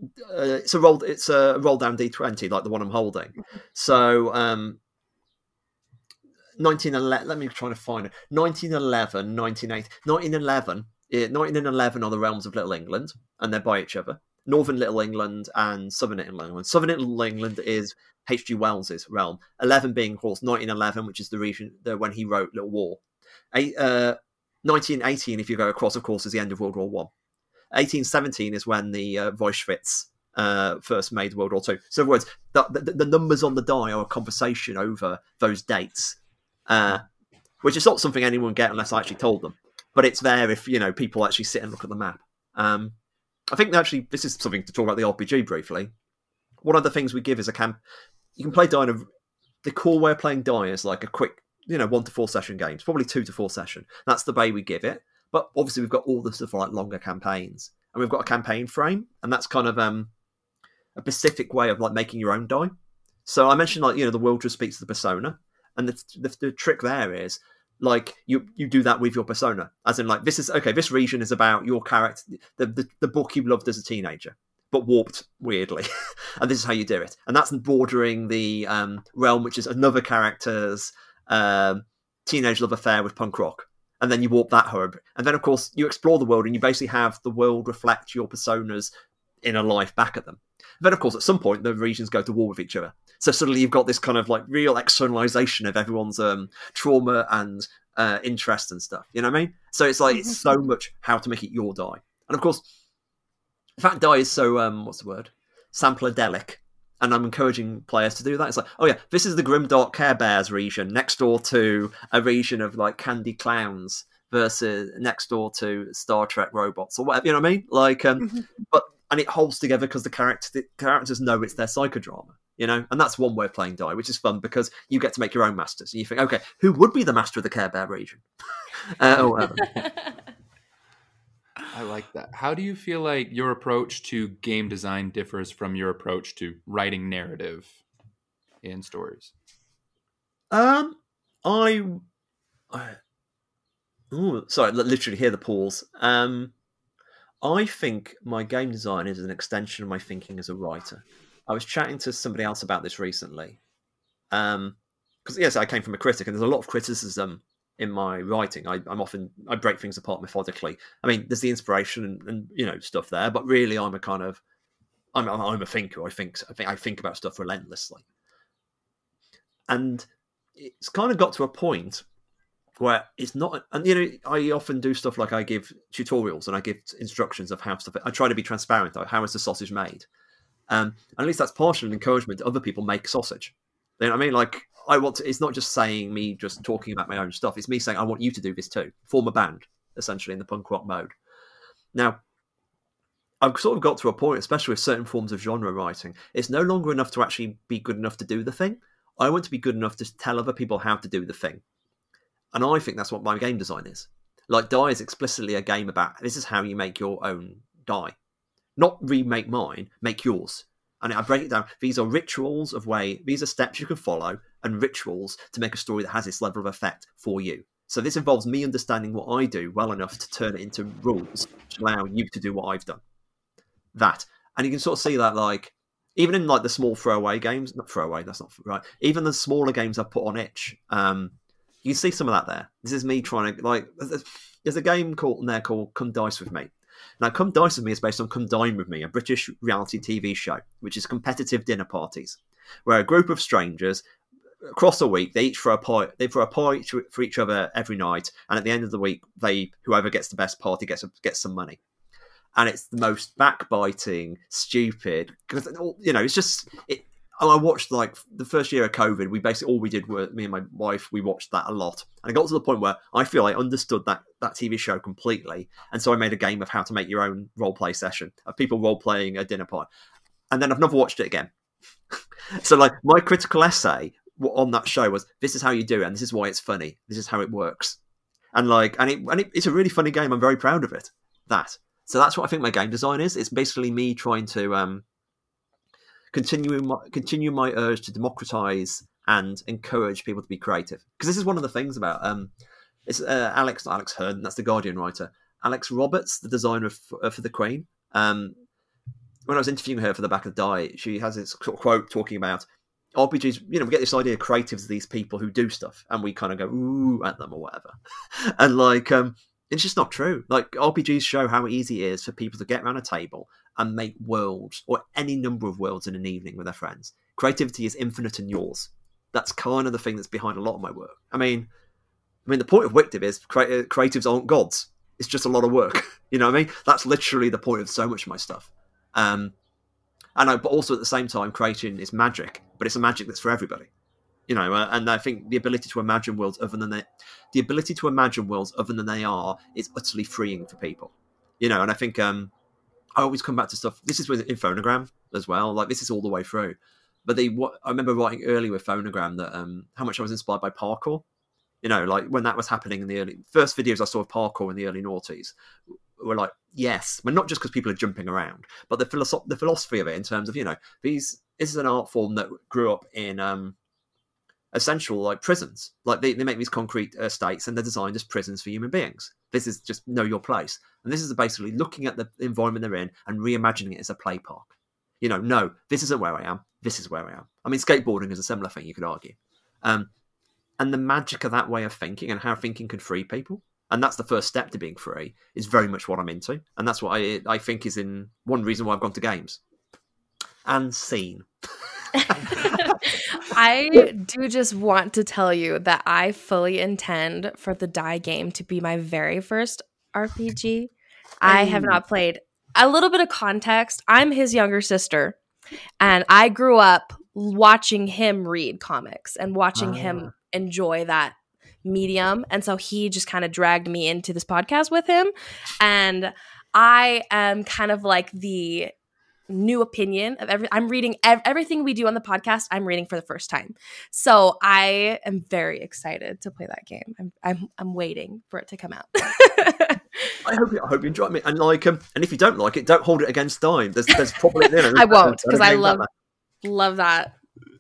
uh, it's a roll. It's a roll down d twenty, like the one I'm holding. So, um, 1911. Let me try to find it. 1911, 1980, 1911. eh, 1911 are the realms of Little England, and they're by each other. Northern Little England and Southern Little England. Southern Little England is H.G. Wells's realm. Eleven being, of course, 1911, which is the region when he wrote Little War. Eight, uh, 1918, if you go across, of course, is the end of World War One. 1817 is when the uh, uh, first made World War Two. So, in other words, the, the, the, numbers on the die are a conversation over those dates, uh, which is not something anyone get unless I actually told them. But it's there if you know people actually sit and look at the map. Um, I think actually this is something to talk about the RPG briefly. One of the things we give is a camp. You can play die the core way of playing die is like a quick, you know, one to four session games, probably two to four session. That's the way we give it. But obviously we've got all the stuff like longer campaigns, and we've got a campaign frame, and that's kind of um, a specific way of like making your own die. So I mentioned like you know the world just speaks to the persona, and the, the, the trick there is like you you do that with your persona. As in like this is okay this region is about your character the, the, the book you loved as a teenager but warped weirdly and this is how you do it. And that's bordering the um, realm which is another character's um, teenage love affair with punk rock and then you warp that hub and then of course you explore the world and you basically have the world reflect your persona's inner life back at them then of course at some point the regions go to war with each other so suddenly you've got this kind of like real externalization of everyone's um, trauma and uh, interest and stuff. You know what I mean? So it's like it's so much how to make it your die. And of course, the fact die is so um, what's the word? Sampler-delic. And I'm encouraging players to do that. It's like, oh yeah, this is the Grimdark Care Bears region next door to a region of like Candy Clowns versus next door to Star Trek robots or whatever. You know what I mean? Like, um, mm-hmm. but and it holds together because the character the characters know it's their psychodrama you know and that's one way of playing die which is fun because you get to make your own masters and you think okay who would be the master of the care bear region uh, or whatever i like that how do you feel like your approach to game design differs from your approach to writing narrative in stories um i, I ooh, sorry literally hear the pause um I think my game design is an extension of my thinking as a writer. I was chatting to somebody else about this recently. Um, because yes, I came from a critic, and there's a lot of criticism in my writing. I, am often I break things apart methodically. I mean, there's the inspiration and, and, you know stuff there, but really, I'm a kind of I'm, I'm a thinker. I think I think I think about stuff relentlessly, and it's kind of got to a point where it's not and you know i often do stuff like i give tutorials and i give instructions of how stuff i try to be transparent how is the sausage made um, at least that's partial encouragement to other people make sausage you know what i mean like i want to it's not just saying me just talking about my own stuff it's me saying i want you to do this too form a band essentially in the punk rock mode now I've sort of got to a point, especially with certain forms of genre writing, it's no longer enough to actually be good enough to do the thing. I want to be good enough to tell other people how to do the thing. And I think that's what my game design is. Like Die is explicitly a game about this is how you make your own die. Not remake mine, make yours. And I break it down. These are rituals of way, these are steps you can follow and rituals to make a story that has this level of effect for you. So this involves me understanding what I do well enough to turn it into rules to allow you to do what I've done. That. And you can sort of see that like even in like the small throwaway games, not throwaway, that's not right. Even the smaller games I've put on itch, um, you see some of that there. This is me trying to like. There's a game called in there called Come Dice with Me. Now, Come Dice with Me is based on Come Dine with Me, a British reality TV show, which is competitive dinner parties, where a group of strangers across a week they each throw a pie they throw a pie for each other every night, and at the end of the week, they whoever gets the best party gets gets some money. And it's the most backbiting, stupid because oh, you know it's just it, I watched like the first year of COVID. We basically all we did were me and my wife. We watched that a lot, and I got to the point where I feel I understood that that TV show completely, and so I made a game of how to make your own role play session of people role playing a dinner party, and then I've never watched it again. so like my critical essay on that show was this is how you do it, and this is why it's funny. This is how it works, and like and it and it, it's a really funny game. I'm very proud of it. That so that's what I think my game design is. It's basically me trying to um continuing my, continue my urge to democratize and encourage people to be creative. Because this is one of the things about um, it's uh, Alex Alex Hern, that's the Guardian writer. Alex Roberts, the designer for, uh, for the Queen. Um, when I was interviewing her for the back of the die, she has this quote talking about RPGs. You know, we get this idea of creatives these people who do stuff, and we kind of go ooh at them or whatever. and like, um, it's just not true. Like RPGs show how easy it is for people to get around a table and make worlds or any number of worlds in an evening with their friends. creativity is infinite and yours. That's kind of the thing that's behind a lot of my work. I mean, I mean, the point of WicDiv is cre- creatives aren't gods. It's just a lot of work. You know what I mean? That's literally the point of so much of my stuff. Um, and I, but also at the same time, creating is magic, but it's a magic that's for everybody. You know, uh, and I think the ability to imagine worlds other than they, the ability to imagine worlds other than they are is utterly freeing for people. You know, and I think um, I always come back to stuff. This is with in Phonogram as well. Like this is all the way through. But they, what I remember writing earlier with Phonogram that um, how much I was inspired by parkour. You know, like when that was happening in the early first videos I saw of parkour in the early noughties were like, yes, but not just because people are jumping around, but the philosoph- the philosophy of it in terms of you know these this is an art form that grew up in um, essential like prisons. Like they, they make these concrete uh, states and they're designed as prisons for human beings. This is just know your place, and this is basically looking at the environment they're in and reimagining it as a play park. You know, no, this isn't where I am. This is where I am. I mean, skateboarding is a similar thing. You could argue, um, and the magic of that way of thinking and how thinking can free people and that's the first step to being free is very much what i'm into. And that's what i i think is in one reason why i've gone to games. And seen I do just want to tell you that I fully intend for the die game to be my very first RPG. I have not played a little bit of context. I'm his younger sister, and I grew up watching him read comics and watching him ah. enjoy that medium. And so he just kind of dragged me into this podcast with him. And I am kind of like the new opinion of every I'm reading ev- everything we do on the podcast I'm reading for the first time. So I am very excited to play that game. I'm I'm I'm waiting for it to come out. I hope you, I hope you enjoy it, and like um, and if you don't like it, don't hold it against Dime. There's there's probably you know, I won't because I love that. love that.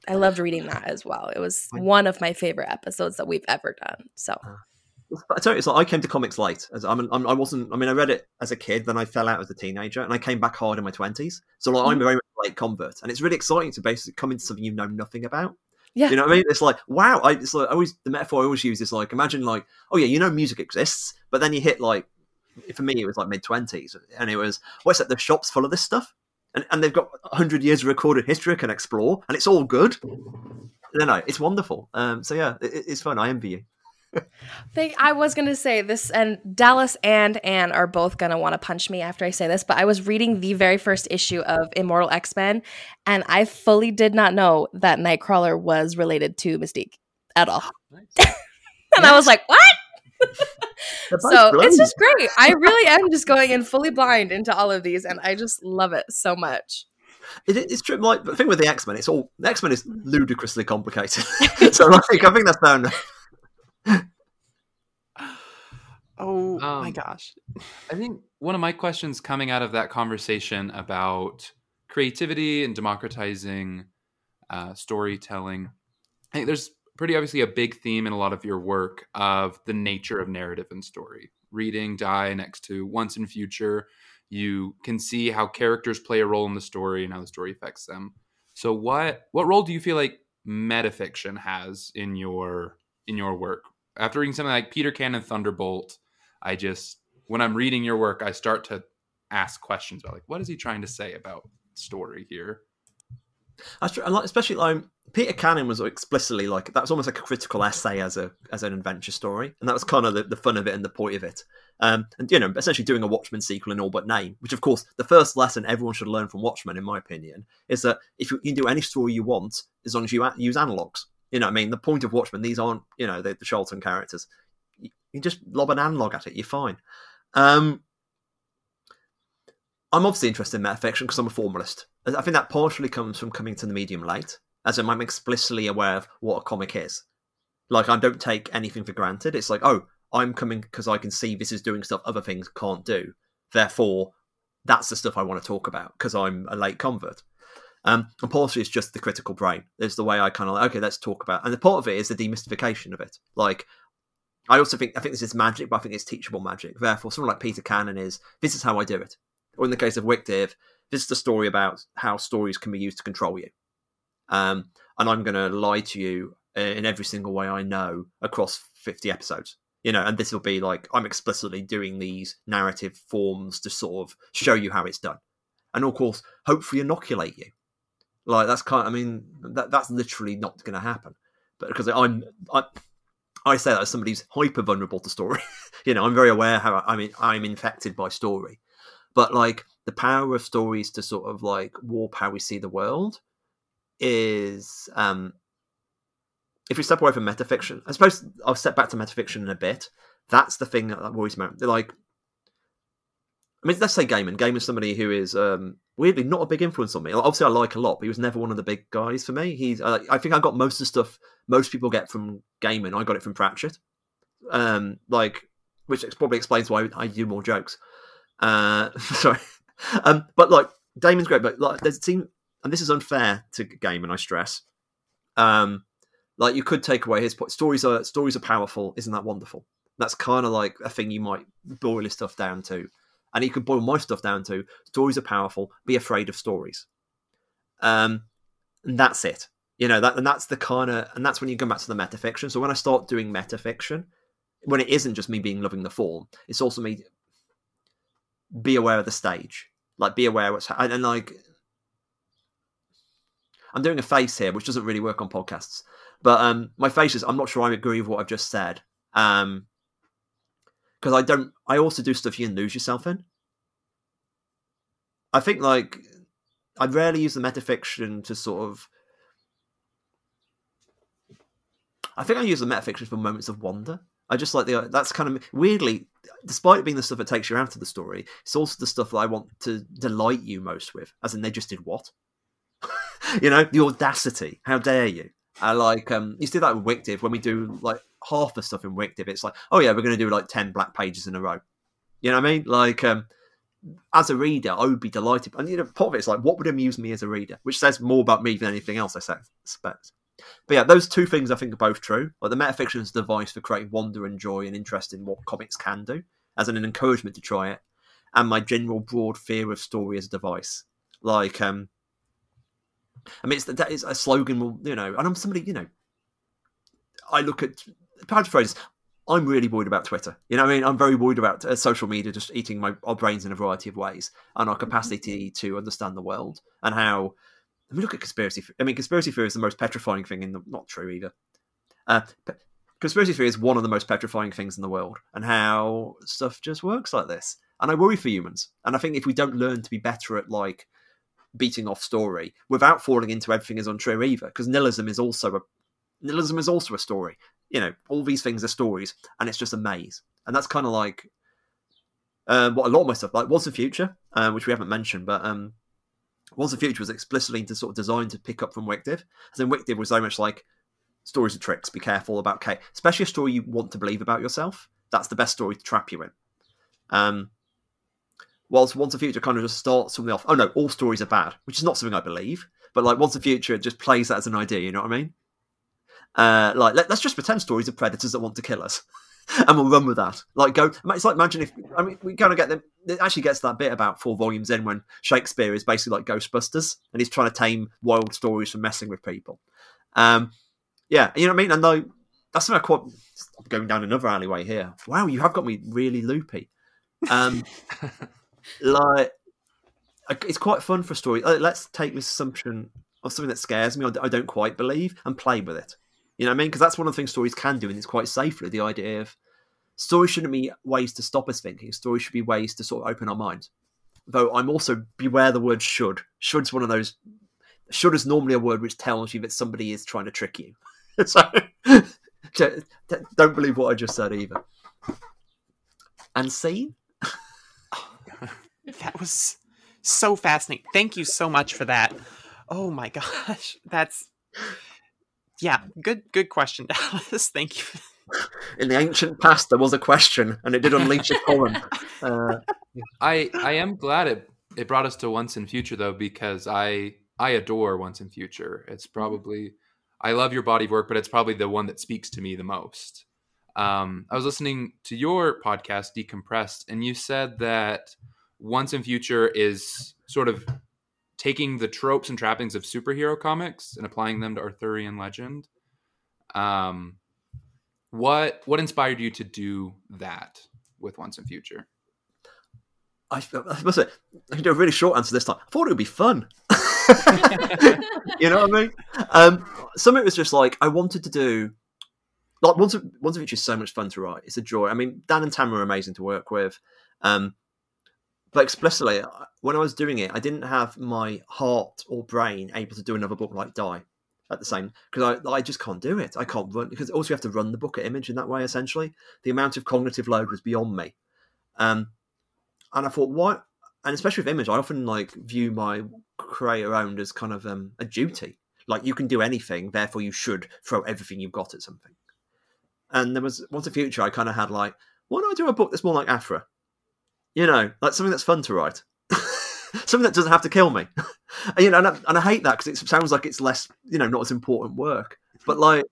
I loved reading that as well. It was one of my favorite episodes that we've ever done. So I tell you, it's like I came to comics late. As I'm, I'm, I wasn't. I mean, I read it as a kid, then I fell out as a teenager, and I came back hard in my twenties. So like, Mm-hmm. I'm a very late convert, and it's really exciting to basically come into something you know nothing about. yeah. You know what I mean? It's like wow. I, it's like I always the metaphor I always use is like imagine like oh yeah, you know music exists, but then you hit like for me it was like mid twenties, and it was what's that? The shop's full of this stuff, and and they've got hundred years of recorded history I can explore, and it's all good. No, no, it's wonderful. Um, so yeah, it, it's fun. I envy you. Think I was gonna say this, and Dallas and Anne are both gonna want to punch me after I say this. But I was reading the very first issue of Immortal X Men, and I fully did not know that Nightcrawler was related to Mystique at all. and I was like, "What?" They're so it's just great. I really am just going in fully blind into all of these, and I just love it so much. It, it's true. Like the thing with the X Men, it's all X Men is ludicrously complicated. so like, I think that's down. Oh my Um, gosh. I think one of my questions coming out of that conversation about creativity and democratizing uh, storytelling, I think there's pretty obviously a big theme in a lot of your work of the nature of narrative and story. Reading Die next to Once and Future, you can see how characters play a role in the story and how the story affects them. So, what what role do you feel like metafiction has in your in your work? After reading something like Peter Cannon Thunderbolt, I just when I'm reading your work, I start to ask questions about like what is he trying to say about story here? Like, especially like Peter Cannon was explicitly like that was almost like a critical essay as a as an adventure story, and that was kind of the, the fun of it and the point of it. Um, and you know, essentially doing a Watchmen sequel in all but name, which of course the first lesson everyone should learn from Watchmen, in my opinion, is that if you, you can do any story you want as long as you a- use analogs. You know, I mean, the point of Watchmen, these aren't you know the, the Charlton characters. You, you just lob an analog at it, you're fine. Um, I'm obviously interested in metafiction because I'm a formalist. I think that partially comes from coming to the medium late, as in I'm explicitly aware of what a comic is. Like I don't take anything for granted. It's like, oh, I'm coming because I can see this is doing stuff other things can't do. Therefore, that's the stuff I want to talk about because I'm a late convert. Um, and partially it's just the critical brain. There's the way I kind of like, okay, let's talk about, and the part of it is the demystification of it. Like, I also think I think this is magic, but I think it's teachable magic. Therefore, someone like Peter Cannon is this is how I do it. Or in the case of WicDiv, this is the story about how stories can be used to control you. Um, and I'm going to lie to you in every single way I know across 50 episodes. You know, and this will be like I'm explicitly doing these narrative forms to sort of show you how it's done, and of course, hopefully inoculate you. Like that's kind. I mean, that that's literally not going to happen. But because I'm, I, I say that as somebody who's hyper vulnerable to story. you know, I'm very aware how I mean I'm infected by story. But like the power of stories to sort of like warp how we see the world is um if we step away from metafiction, I suppose I'll step back to metafiction in a bit. That's the thing that worries me. Like, I mean, let's say Gaiman. Gaiman's somebody who is um, weirdly not a big influence on me. Obviously, I like a lot, but he was never one of the big guys for me. He's, uh, I think I got most of the stuff most people get from Gaiman. I got it from Pratchett, um, like, which probably explains why I do more jokes. Uh, sorry, um, but like Gaiman's great, but like there's a team, and this is unfair to Gaiman. I stress. Um, like you could take away his point. Stories are stories are powerful. Isn't that wonderful? That's kind of like a thing you might boil his stuff down to, and you could boil my stuff down to stories are powerful. Be afraid of stories. Um, and that's it. You know that, and that's the kind of, and that's when you come back to the metafiction. So when I start doing metafiction, when it isn't just me being loving the form, it's also me be aware of the stage, like be aware what's and, and like I'm doing a face here, which doesn't really work on podcasts. But um, my face is I'm not sure I agree with what I've just said. Um, because I don't. I also do stuff you can lose yourself in. I think like I rarely use the metafiction to sort of. I think I use the metafiction for moments of wonder. I just like the that's kind of weirdly, despite it being the stuff that takes you out of the story, it's also the stuff that I want to delight you most with. As in, they just did what? you know, the audacity. How dare you? I like um you see that with WicDiv when we do like half the stuff in WicDiv, it's like, oh yeah, we're gonna do like ten black pages in a row. You know what I mean? Like um as a reader, I would be delighted. And you know, part of it's like, what would amuse me as a reader, which says more about me than anything else. I suspect. But yeah, those two things I think are both true. Like the metafiction is a device for creating wonder and joy and interest in what comics can do, as an encouragement to try it, and my general broad fear of story as a device. Like, um, I mean, it's that is a slogan, Will you know, and I'm somebody, you know, I look at paraphrase. I'm really worried about Twitter. You know, I mean, I'm very worried about uh, social media just eating my our brains in a variety of ways and our capacity to understand the world and how. I mean, look at conspiracy. I mean, conspiracy theory is the most petrifying thing in the. Not true either. Uh, conspiracy theory is one of the most petrifying things in the world, and how stuff just works like this. And I worry for humans. And I think if we don't learn to be better at like beating off story without falling into everything is untrue either, because nihilism is also a nihilism is also a story. You know, all these things are stories, and it's just a maze. And that's kind of like uh, what a lot of my stuff like Once and Future, uh, which we haven't mentioned, but um, Once and Future was explicitly sort of designed to pick up from WicDiv. As in, WicDiv was very much like stories and tricks. Be careful about k especially a story you want to believe about yourself. That's the best story to trap you in. Um, whilst Once and Future kind of just starts something off. Oh no, all stories are bad, which is not something I believe. But like Once and Future just plays that as an idea. You know what I mean? Uh, like let, us just pretend stories of predators that want to kill us, and we'll run with that. Like go. It's like imagine if I mean we kind of get them. It actually gets that bit about four volumes in when Shakespeare is basically like Ghostbusters, and he's trying to tame wild stories from messing with people. Um, yeah, you know what I mean. And though that's not quite going down another alleyway here. Wow, you have got me really loopy. Um, like it's quite fun for a story. Let's take this assumption of something that scares me, I don't quite believe, and play with it. You know what I mean? Because that's one of the things stories can do, and it's quite safely the idea of stories shouldn't be ways to stop us thinking. Stories should be ways to sort of open our minds. Though I'm also beware the word should. Should's one of those. Should is normally a word which tells you that somebody is trying to trick you. so don't believe what I just said either. And scene. That was so fascinating. Thank you so much for that. Oh my gosh, that's yeah, good good question, Dallas. Thank you. In the ancient past, there was a question, and it did unleash a poem. Uh, I I am glad it it brought us to Once and Future though, because I I adore Once and Future. It's mm-hmm. probably I love your body of work, but it's probably the one that speaks to me the most. Um, I was listening to your podcast, Decompressed, and you said that Once and Future is sort of taking the tropes and trappings of superhero comics and applying them to Arthurian legend. Um, what what inspired you to do that with Once and Future? I, I must say, I can do a really short answer this time. I thought it would be fun. you know what I mean? Um, some of it was just like I wanted to do. Like once, once of which is so much fun to write. It's a joy. I mean, Dan and Tam are amazing to work with. Um, but explicitly, when I was doing it, I didn't have my heart or brain able to do another book like Die at the same because I, I just can't do it. I can't run because also you have to run the book at image in that way. Essentially, the amount of cognitive load was beyond me. Um, and I thought, what? And especially with image, I often like view my create around as kind of um, a duty. Like you can do anything, therefore you should throw everything you've got at something. And there was once a future, I kind of had like, why don't I do a book that's more like Aphra? You know, like something that's fun to write, something that doesn't have to kill me. and, you know, and I, and I hate that because it sounds like it's less, you know, not as important work. But like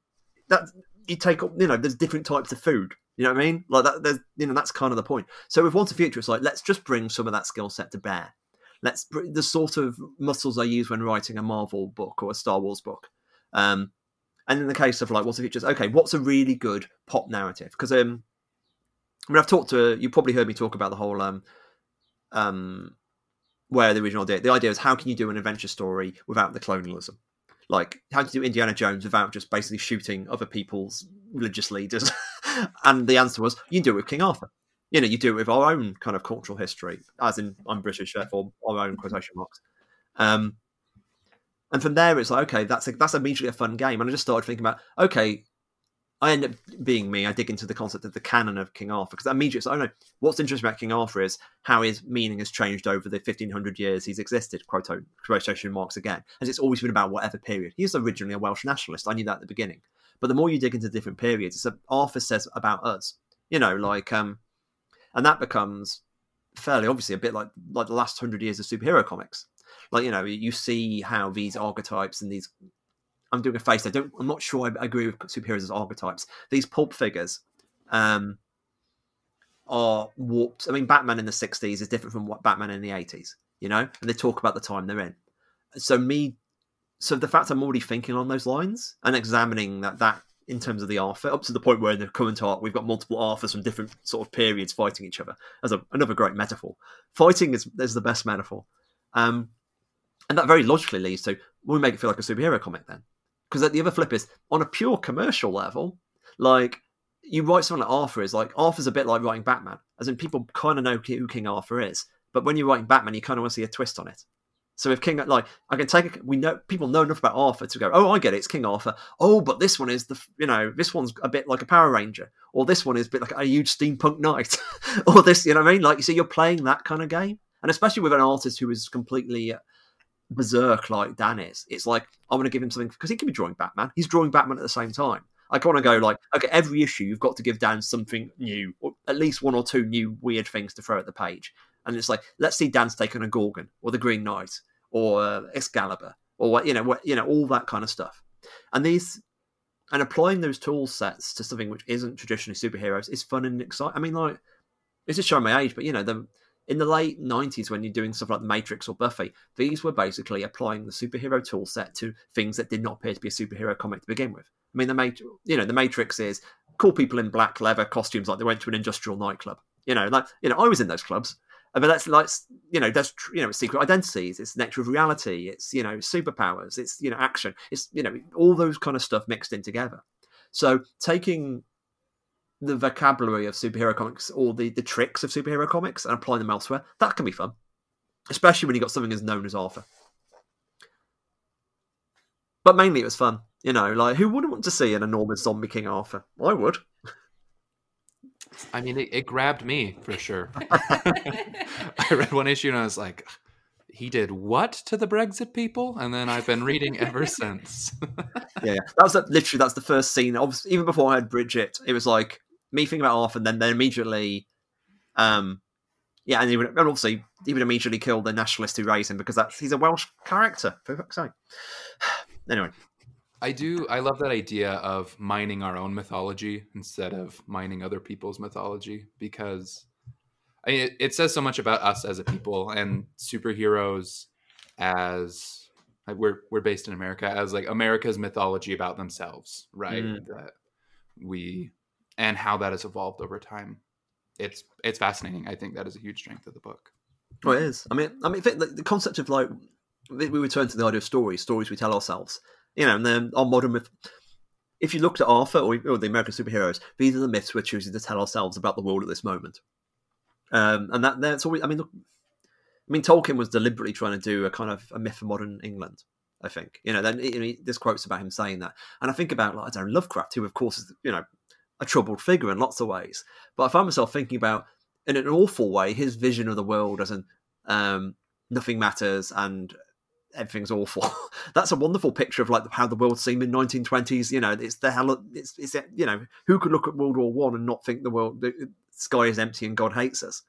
that, you take, you know, there's different types of food. You know what I mean? Like that, there's, you know, that's kind of the point. So with Once and Future, it's like let's just bring some of that skill set to bear. Let's bring the sort of muscles I use when writing a Marvel book or a Star Wars book. Um, and in the case of like Once and Future, okay, what's a really good pop narrative? Because um, I mean, I've talked to you. Probably heard me talk about the whole um, um, where the original idea. The idea is how can you do an adventure story without the colonialism? Like how do you do Indiana Jones without just basically shooting other people's religious leaders? and the answer was you do it with King Arthur. You know, you do it with our own kind of cultural history, as in I'm British, therefore our own quotation marks. Um, and from there, it's like okay, that's a, that's immediately a fun game. And I just started thinking about okay, I end up being me. I dig into the concept of the canon of King Arthur because immediately, I don't know what's interesting about King Arthur is how his meaning has changed over the 1500 years he's existed, Quote quotation marks again, as it's always been about whatever period. He was originally a Welsh nationalist. I knew that at the beginning. But the more you dig into different periods, it's a, Arthur says about us, you know, like, um, and that becomes fairly obviously a bit like like the last hundred years of superhero comics. Like, you know, you see how these archetypes and these I'm doing a face. I don't. I'm not sure I agree with superheroes as archetypes. These pulp figures um, are warped. I mean, Batman in the '60s is different from what Batman in the '80s. You know, and they talk about the time they're in. So me, so the fact I'm already thinking on those lines and examining that that in terms of the Arthur, up to the point where in the current arc we've got multiple Arthurs from different sort of periods fighting each other. As a, another great metaphor, fighting is is the best metaphor, um, and that very logically leads to we make it feel like a superhero comic then because the other flip is on a pure commercial level, like you write something like Arthur is like Arthur's a bit like writing Batman, as in people kind of know who King Arthur is, but when you're writing Batman, you kind of want to see a twist on it. So if King, like, I can take, a, we know people know enough about Arthur to go, oh, I get it, it's King Arthur. Oh, but this one is the, you know, this one's a bit like a Power Ranger, or this one is a bit like a huge steampunk knight, or this, you know what I mean? Like, you see, you're playing that kind of game, and especially with an artist who is completely berserk like Dan is. It's like I want to give him something because he can be drawing Batman. He's drawing Batman at the same time. I want to go like, okay, every issue you've got to give Dan something new, or at least one or two new weird things to throw at the page. And it's like, let's see Dan's take on a Gorgon or the Green Knight or uh, Excalibur or what you know, what you know, all that kind of stuff. And these and applying those tool sets to something which isn't traditionally superheroes is fun and exciting. I mean, like, it's just showing my age, but you know, the in the late 90s when you're doing stuff like the matrix or buffy these were basically applying the superhero tool set to things that did not appear to be a superhero comic to begin with. I mean the matrix you know the matrix is cool people in black leather costumes like they went to an industrial nightclub. You know like you know i was in those clubs. Uh, but that's like you know that's you know secret identities it's nature of reality it's you know superpowers it's you know action it's you know all those kind of stuff mixed in together. So taking the vocabulary of superhero comics or the, the tricks of superhero comics and applying them elsewhere, that can be fun. Especially when you've got something as known as Arthur. But mainly it was fun. You know, like who wouldn't want to see an enormous zombie King Arthur? I would. I mean, it, it grabbed me for sure. I read one issue and I was like, he did what to the Brexit people? And then I've been reading ever since. yeah, that was literally that's the first scene. Obviously, even before I had Brexit, it was like me thinking about Arthur, and then then immediately, um, yeah, and he would and obviously he would immediately kill the nationalist who raised him because that's he's a Welsh character. For fuck's sake. anyway, I do. I love that idea of mining our own mythology instead of mining other people's mythology because I mean, it, it says so much about us as a people and superheroes as like we're we're based in America as like America's mythology about themselves, right? Mm. That we and how that has evolved over time. It's it's fascinating. I think that is a huge strength of the book. Oh, it is. I mean, I mean, the, the concept of like we return to the idea of stories, stories we tell ourselves. You know, and then our modern myth. If you looked at Arthur or, or the American superheroes, these are the myths we're choosing to tell ourselves about the world at this moment. Um, and that that's always. I mean, look, I mean, Tolkien was deliberately trying to do a kind of a myth of modern England. I think you know. Then you know, there's quotes about him saying that, and I think about like I don't know, Lovecraft, who of course is you know a troubled figure in lots of ways. But I find myself thinking about, in an awful way, his vision of the world as an um, nothing matters and everything's awful. That's a wonderful picture of like how the world seemed in 1920s. You know, it's the hell. It's, it's you know who could look at World War One and not think the world the sky is empty and God hates us.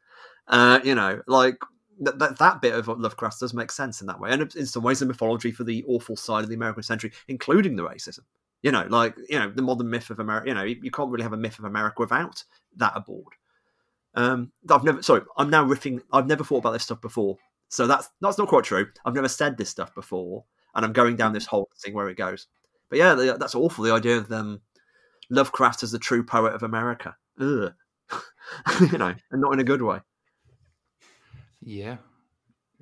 Uh, you know, like that, that, that bit of Lovecraft does make sense in that way, and in some ways, the mythology for the awful side of the American century, including the racism. You know, like you know, the modern myth of America. You know, you, can't really have a myth of America without that aboard. Um, I've never. Sorry, I'm now riffing. I've never thought about this stuff before, so that's that's not quite true. I've never said this stuff before, and I'm going down this whole thing where it goes. But yeah, that's awful. The idea of them Lovecraft as the true poet of America. You know, and not in a good way. Yeah.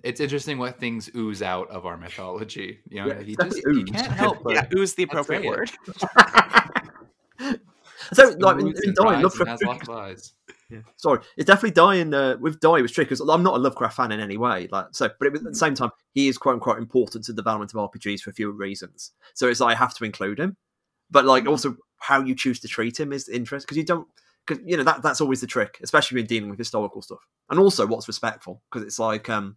It's interesting what things ooze out of our mythology. You know, yeah, he just he can't help but yeah, ooze the appropriate word. so, like, in, in dying, Lovecraft has eyes. Yeah. Sorry, it's definitely dying. Uh, with Die was tricky because I'm not a Lovecraft fan in any way. Like, so, but it, at the same time, he is quite unquote important to the development of RPGs for a few reasons. So it's like I have to include him, but like also how you choose to treat him is interesting because you don't because you know that that's always the trick, especially when dealing with historical stuff, and also what's respectful because it's like um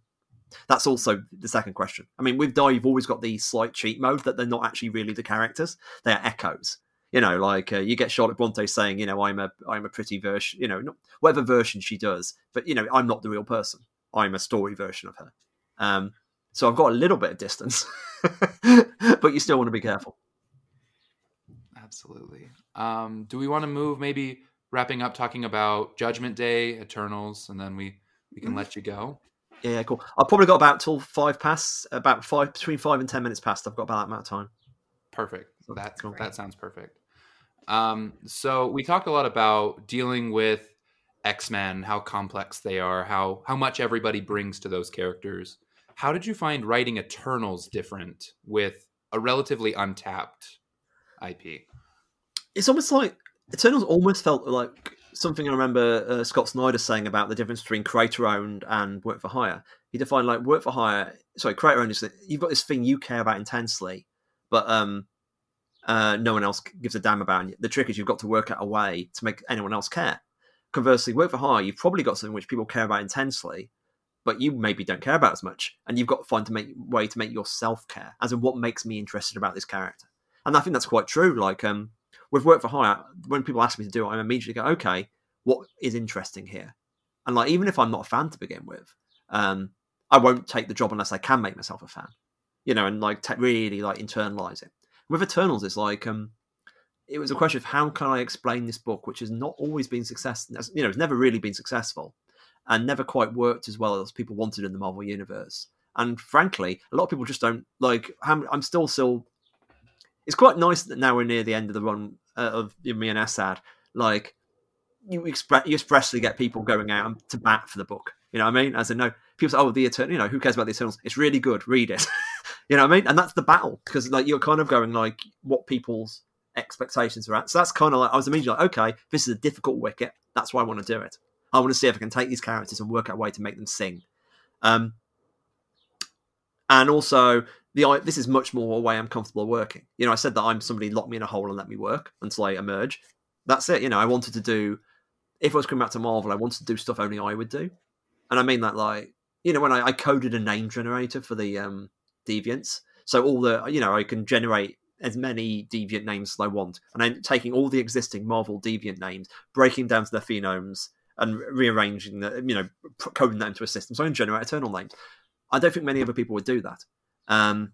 that's also the second question. I mean, with Die, you've always got the slight cheat mode that they're not actually really the characters; they are echoes. You know, like uh, you get Charlotte Bronte saying, you know, I'm a I'm a pretty version, you know, not, whatever version she does, but you know, I'm not the real person. I'm a story version of her. Um, so I've got a little bit of distance, but you still want to be careful. Absolutely. Um, do we want to move maybe wrapping up talking about Judgment Day, Eternals, and then we we can mm-hmm. let you go. Yeah, cool. I've probably got about till five past, about five between five and ten minutes past. I've got about that amount of time. Perfect. That cool. that sounds perfect. Um, so we talked a lot about dealing with X Men, how complex they are, how how much everybody brings to those characters. How did you find writing Eternals different with a relatively untapped IP? It's almost like Eternals almost felt like something I remember uh, Scott Snyder saying about the difference between creator owned and work for hire. He defined like work for hire. Sorry, creator owned is that you've got this thing you care about intensely, but um, uh, no one else gives a damn about. it. the trick is you've got to work out a way to make anyone else care. Conversely, work for hire, you've probably got something which people care about intensely, but you maybe don't care about as much, and you've got to find to make way to make yourself care, as in what makes me interested about this character. And I think that's quite true. Like um, with work for hire, when people ask me to do it, I immediately go, okay, what is interesting here? And like, even if I'm not a fan to begin with, um, I won't take the job unless I can make myself a fan, you know, and like really like internalize it. With Eternals, it's like, um, it was a question of how can I explain this book, which has not always been successful, you know, it's never really been successful and never quite worked as well as people wanted in the Marvel universe. And frankly, a lot of people just don't like. I'm still still. It's quite nice that now we're near the end of the run uh, of me and Esad, like you express you expressly get people going out to bat for the book. You know what I mean? As in, no, people say, "Oh, the Eternal." You know, who cares about the Eternals? It's really good. Read it. you know what I mean? And that's the battle because like you're kind of going like what people's expectations are at. So that's kind of like I was immediately like, okay, this is a difficult wicket. That's why I want to do it. I want to see if I can take these characters and work out a way to make them sing. Um, and also the this is much more a way I'm comfortable working. You know, I said that I'm somebody lock me in a hole and let me work until I emerge. That's it. You know, I wanted to do. If I was coming back to Marvel, I wanted to do stuff only I would do, and I mean that like you know when I, I coded a name generator for the um, deviants, so all the you know I can generate as many deviant names as I want, and then taking all the existing Marvel deviant names, breaking down to their phenomes, and rearranging the you know coding them into a system, so I can generate eternal names. I don't think many other people would do that. Um,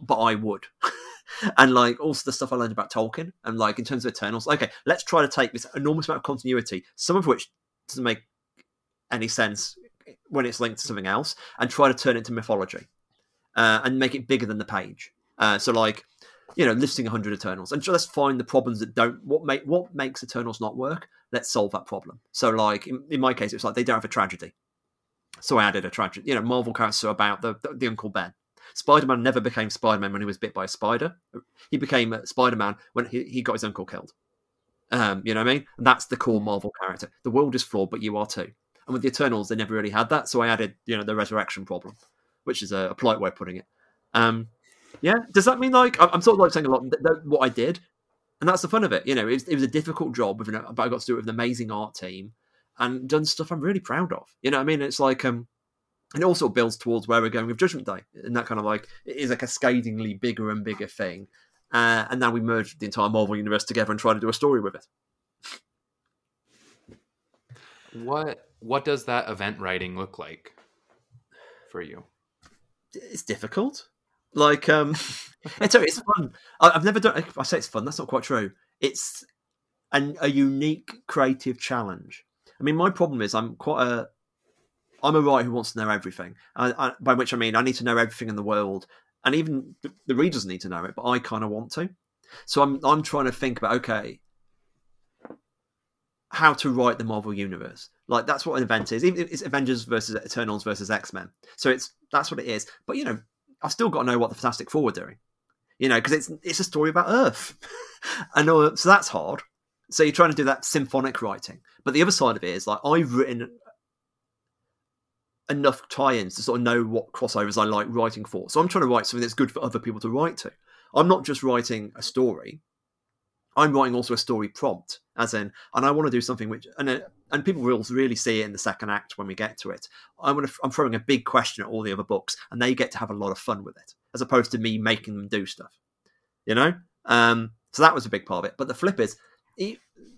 but I would. and like also the stuff I learned about Tolkien and like in terms of Eternals. Okay, let's try to take this enormous amount of continuity, some of which doesn't make any sense when it's linked to something else, and try to turn it into mythology uh, and make it bigger than the page. Uh, so like you know, listing 100 Eternals, and so let's find the problems that don't what make what makes Eternals not work. Let's solve that problem. So like in, in my case, it's like they don't have a tragedy. So I added a tragedy. You know, Marvel characters are about the, the, the Uncle Ben. Spider Man never became Spider Man when he was bit by a spider. He became Spider Man when he, he got his uncle killed. Um, you know what I mean? And that's the core Marvel character. The world is flawed, but you are too. And with the Eternals, they never really had that, so I added, you know, the resurrection problem, which is a, a polite way of putting it. Um, yeah, does that mean like I'm sort of like saying a lot what I did, and that's the fun of it. You know, it was, it was a difficult job, with an, but I got to do it with an amazing art team and done stuff I'm really proud of. You know, what I mean, it's like um, and it also builds towards where we're going with Judgment Day, and that kind of like it is a cascadingly bigger and bigger thing. Uh, and now we merge the entire Marvel universe together and try to do a story with it. What what does that event writing look like for you? It's difficult. Like, um, it's it's fun. I, have never done. I say it's fun. That's not quite true. It's an, a unique creative challenge. I mean, my problem is I'm quite a. I'm a writer who wants to know everything. I, I, by which I mean I need to know everything in the world, and even the, the readers need to know it. But I kind of want to. So I'm I'm trying to think about okay, how to write the Marvel universe. Like that's what an event is. Even it's Avengers versus Eternals versus X Men. So it's that's what it is. But you know, I've still got to know what the Fantastic Four were doing. You know, because it's it's a story about Earth, and uh, so that's hard. So you're trying to do that symphonic writing. But the other side of it is like I've written enough tie-ins to sort of know what crossovers I like writing for. So I'm trying to write something that's good for other people to write to. I'm not just writing a story. I'm writing also a story prompt, as in, and I want to do something which, and and people will really see it in the second act when we get to it. I'm gonna, I'm throwing a big question at all the other books, and they get to have a lot of fun with it, as opposed to me making them do stuff. You know, um, so that was a big part of it. But the flip is,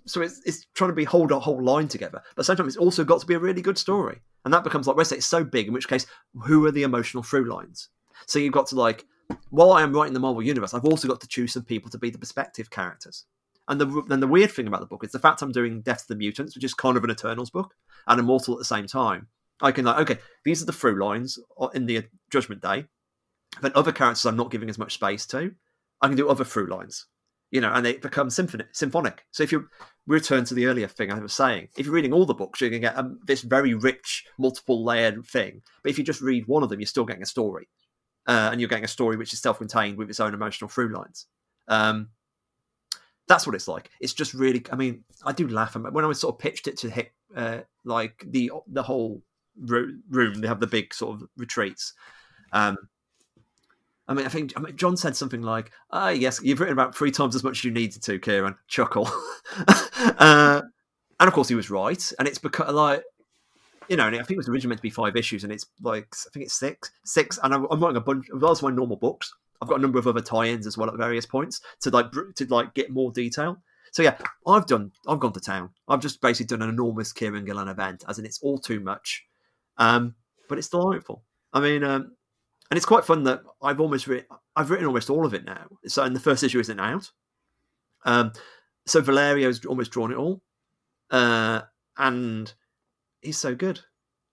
so it's, it's trying to be hold a whole line together, but sometimes it's also got to be a really good story, and that becomes like, say it's so big, in which case, who are the emotional through lines? So you've got to like while I am writing the Marvel universe, I've also got to choose some people to be the perspective characters. And the and the weird thing about the book is the fact I'm doing Death of the Mutants, which is kind of an Eternals book, and Immortal at the same time. I can like, okay, these are the through lines uh, in the uh, Judgment Day. Then other characters I'm not giving as much space to, I can do other through lines, you know, and they become symphonic. symphonic. So if you return to the earlier thing I was saying, if you're reading all the books, you're going to get um, this very rich, multiple layered thing. But if you just read one of them, you're still getting a story uh, and you're getting a story which is self-contained with its own emotional through lines. Um, that's what it's like. It's just really. I mean, I do laugh when I was sort of pitched it to hit uh, like the the whole room. They have the big sort of retreats. Um, I mean, I think I mean, John said something like, "Ah, yes, you've written about three times as much as you needed to, Kieron." Chuckle. uh, and of course, he was right. And it's because like you know, I think it was originally meant to be five issues, and it's like I think it's six, six. And I'm, I'm writing a bunch. As my normal books, I've got a number of other tie-ins as well at various points to like to like get more detail. So yeah, I've done. I've gone to town. I've just basically done an enormous Kieron Gillen event, as in it's all too much, um, but it's delightful. I mean, um, and it's quite fun that I've almost written. I've written almost all of it now. So, and the first issue isn't out. Um, so Valerio's almost drawn it all, uh, and he's so good.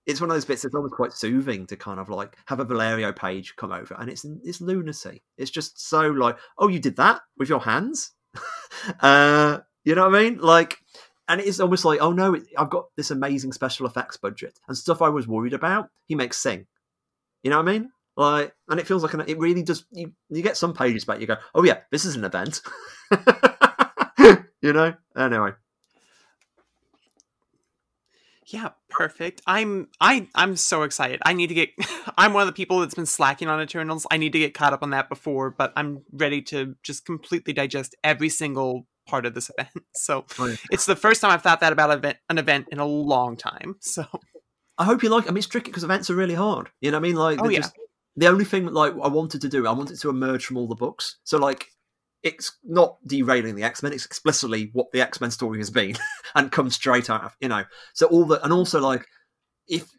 It's one of those bits that's almost quite soothing to kind of like have a Valerio page come over, and it's it's lunacy. It's just so like, oh, you did that with your hands, uh, you know what I mean? Like, and it's almost like, oh no, I've got this amazing special effects budget and stuff I was worried about. He makes sing, you know what I mean? Like, and it feels like an, it really does. You you get some pages back, you go, oh yeah, this is an event, you know. Anyway. Yeah, perfect. I'm I I'm so excited. I need to get I'm one of the people that's been slacking on Eternals. I need to get caught up on that before, but I'm ready to just completely digest every single part of this event. So oh, yeah. it's the first time I've thought that about event, an event in a long time. So I hope you like. I mean, it's tricky because events are really hard. You know what I mean? Like, oh yeah. Just, the only thing like I wanted to do, I wanted to emerge from all the books. So like it's not derailing the X Men. It's explicitly what the X Men story has been, and comes straight out of you know. So all the and also like if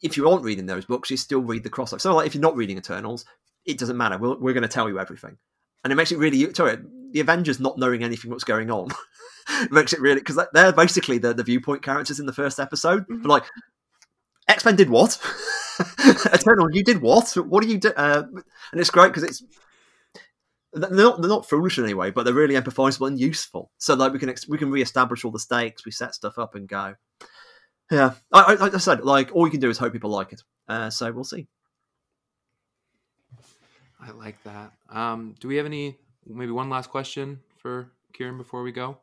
if you aren't reading those books, you still read the crossover. So like if you're not reading Eternals, it doesn't matter. We're, we're going to tell you everything, and it makes it really sorry. The Avengers not knowing anything what's going on makes it really because they're basically the, the viewpoint characters in the first episode. Mm-hmm. But like X Men did what? Eternal, you did what? What do you do? Uh, and it's great because it's they're not they're not foolish in any way, but they're really empathizable and useful. So like we can we can reestablish all the stakes, we set stuff up and go. Yeah, I, I, I said like all you can do is hope people like it. Uh, so we'll see. I like that. Um, do we have any maybe one last question for Kieron before we go?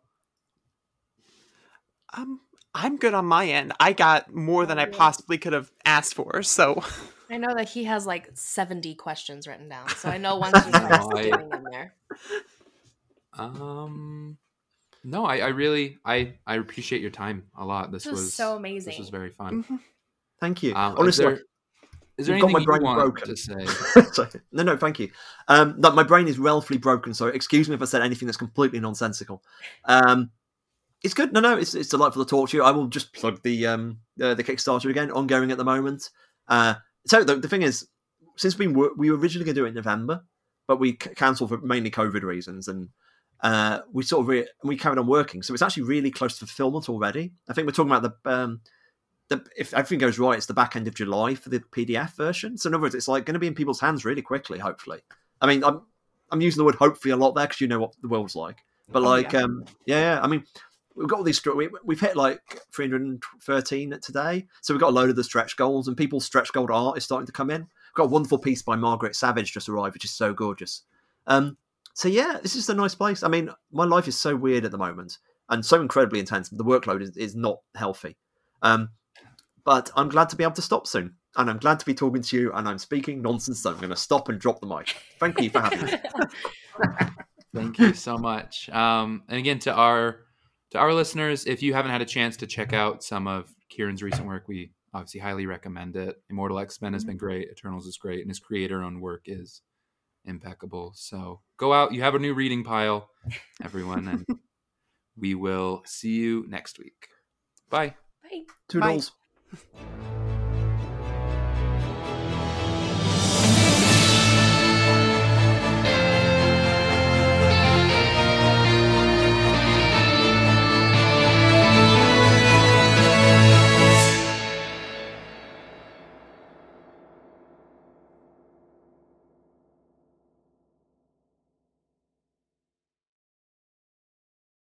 Um, I'm good on my end. I got more than I possibly could have asked for. So I know that he has like 70 questions written down. So I know once you start No, I- in there. Um, no, I, I really I I appreciate your time a lot. This This was was so amazing. This was very fun. Mhm. Thank you. Um, is Honestly, there, is there you've got anything my you brain want broken. to say? No, no, thank you. Um, no, my brain is relatively broken, so excuse me if I said anything that's completely nonsensical. Um, it's good. No, no, it's it's delightful to talk to you. I will just plug the um uh, the Kickstarter again, ongoing at the moment. Uh, so the, the thing is, since we were we were originally going to do it in November, but we c- cancelled for mainly COVID reasons, and uh, we sort of re- we carried on working. So it's actually really close to fulfillment already. I think we're talking about the um, the, if everything goes right, it's the back end of July for the PDF version. So in other words, it's like going to be in people's hands really quickly. Hopefully, I mean, I'm I'm using the word hopefully a lot there because you know what the world's like. But Oh, like, yeah. um, yeah, yeah, I mean, we've got all these. We, we've hit like 313 today, so we've got a load of the stretch goals, and people's stretch goal art is starting to come in. We've got a wonderful piece by Marguerite Sauvage just arrived, which is so gorgeous. Um, so yeah, this is a nice place. I mean, my life is so weird at the moment and so incredibly intense. The workload is, is not healthy. Um, but I'm glad to be able to stop soon. And I'm glad to be talking to you. And I'm speaking nonsense. So I'm going to stop and drop the mic. Thank you for having me. Thank you so much. Um, and again, to our to our listeners, if you haven't had a chance to check out some of Kieron's recent work, we obviously highly recommend it. Immortal X Men has mm-hmm. been great. Eternals is great, and his creator-owned work is impeccable. So go out. You have a new reading pile, everyone, and we will see you next week. Bye. Bye. Toodles. Bye.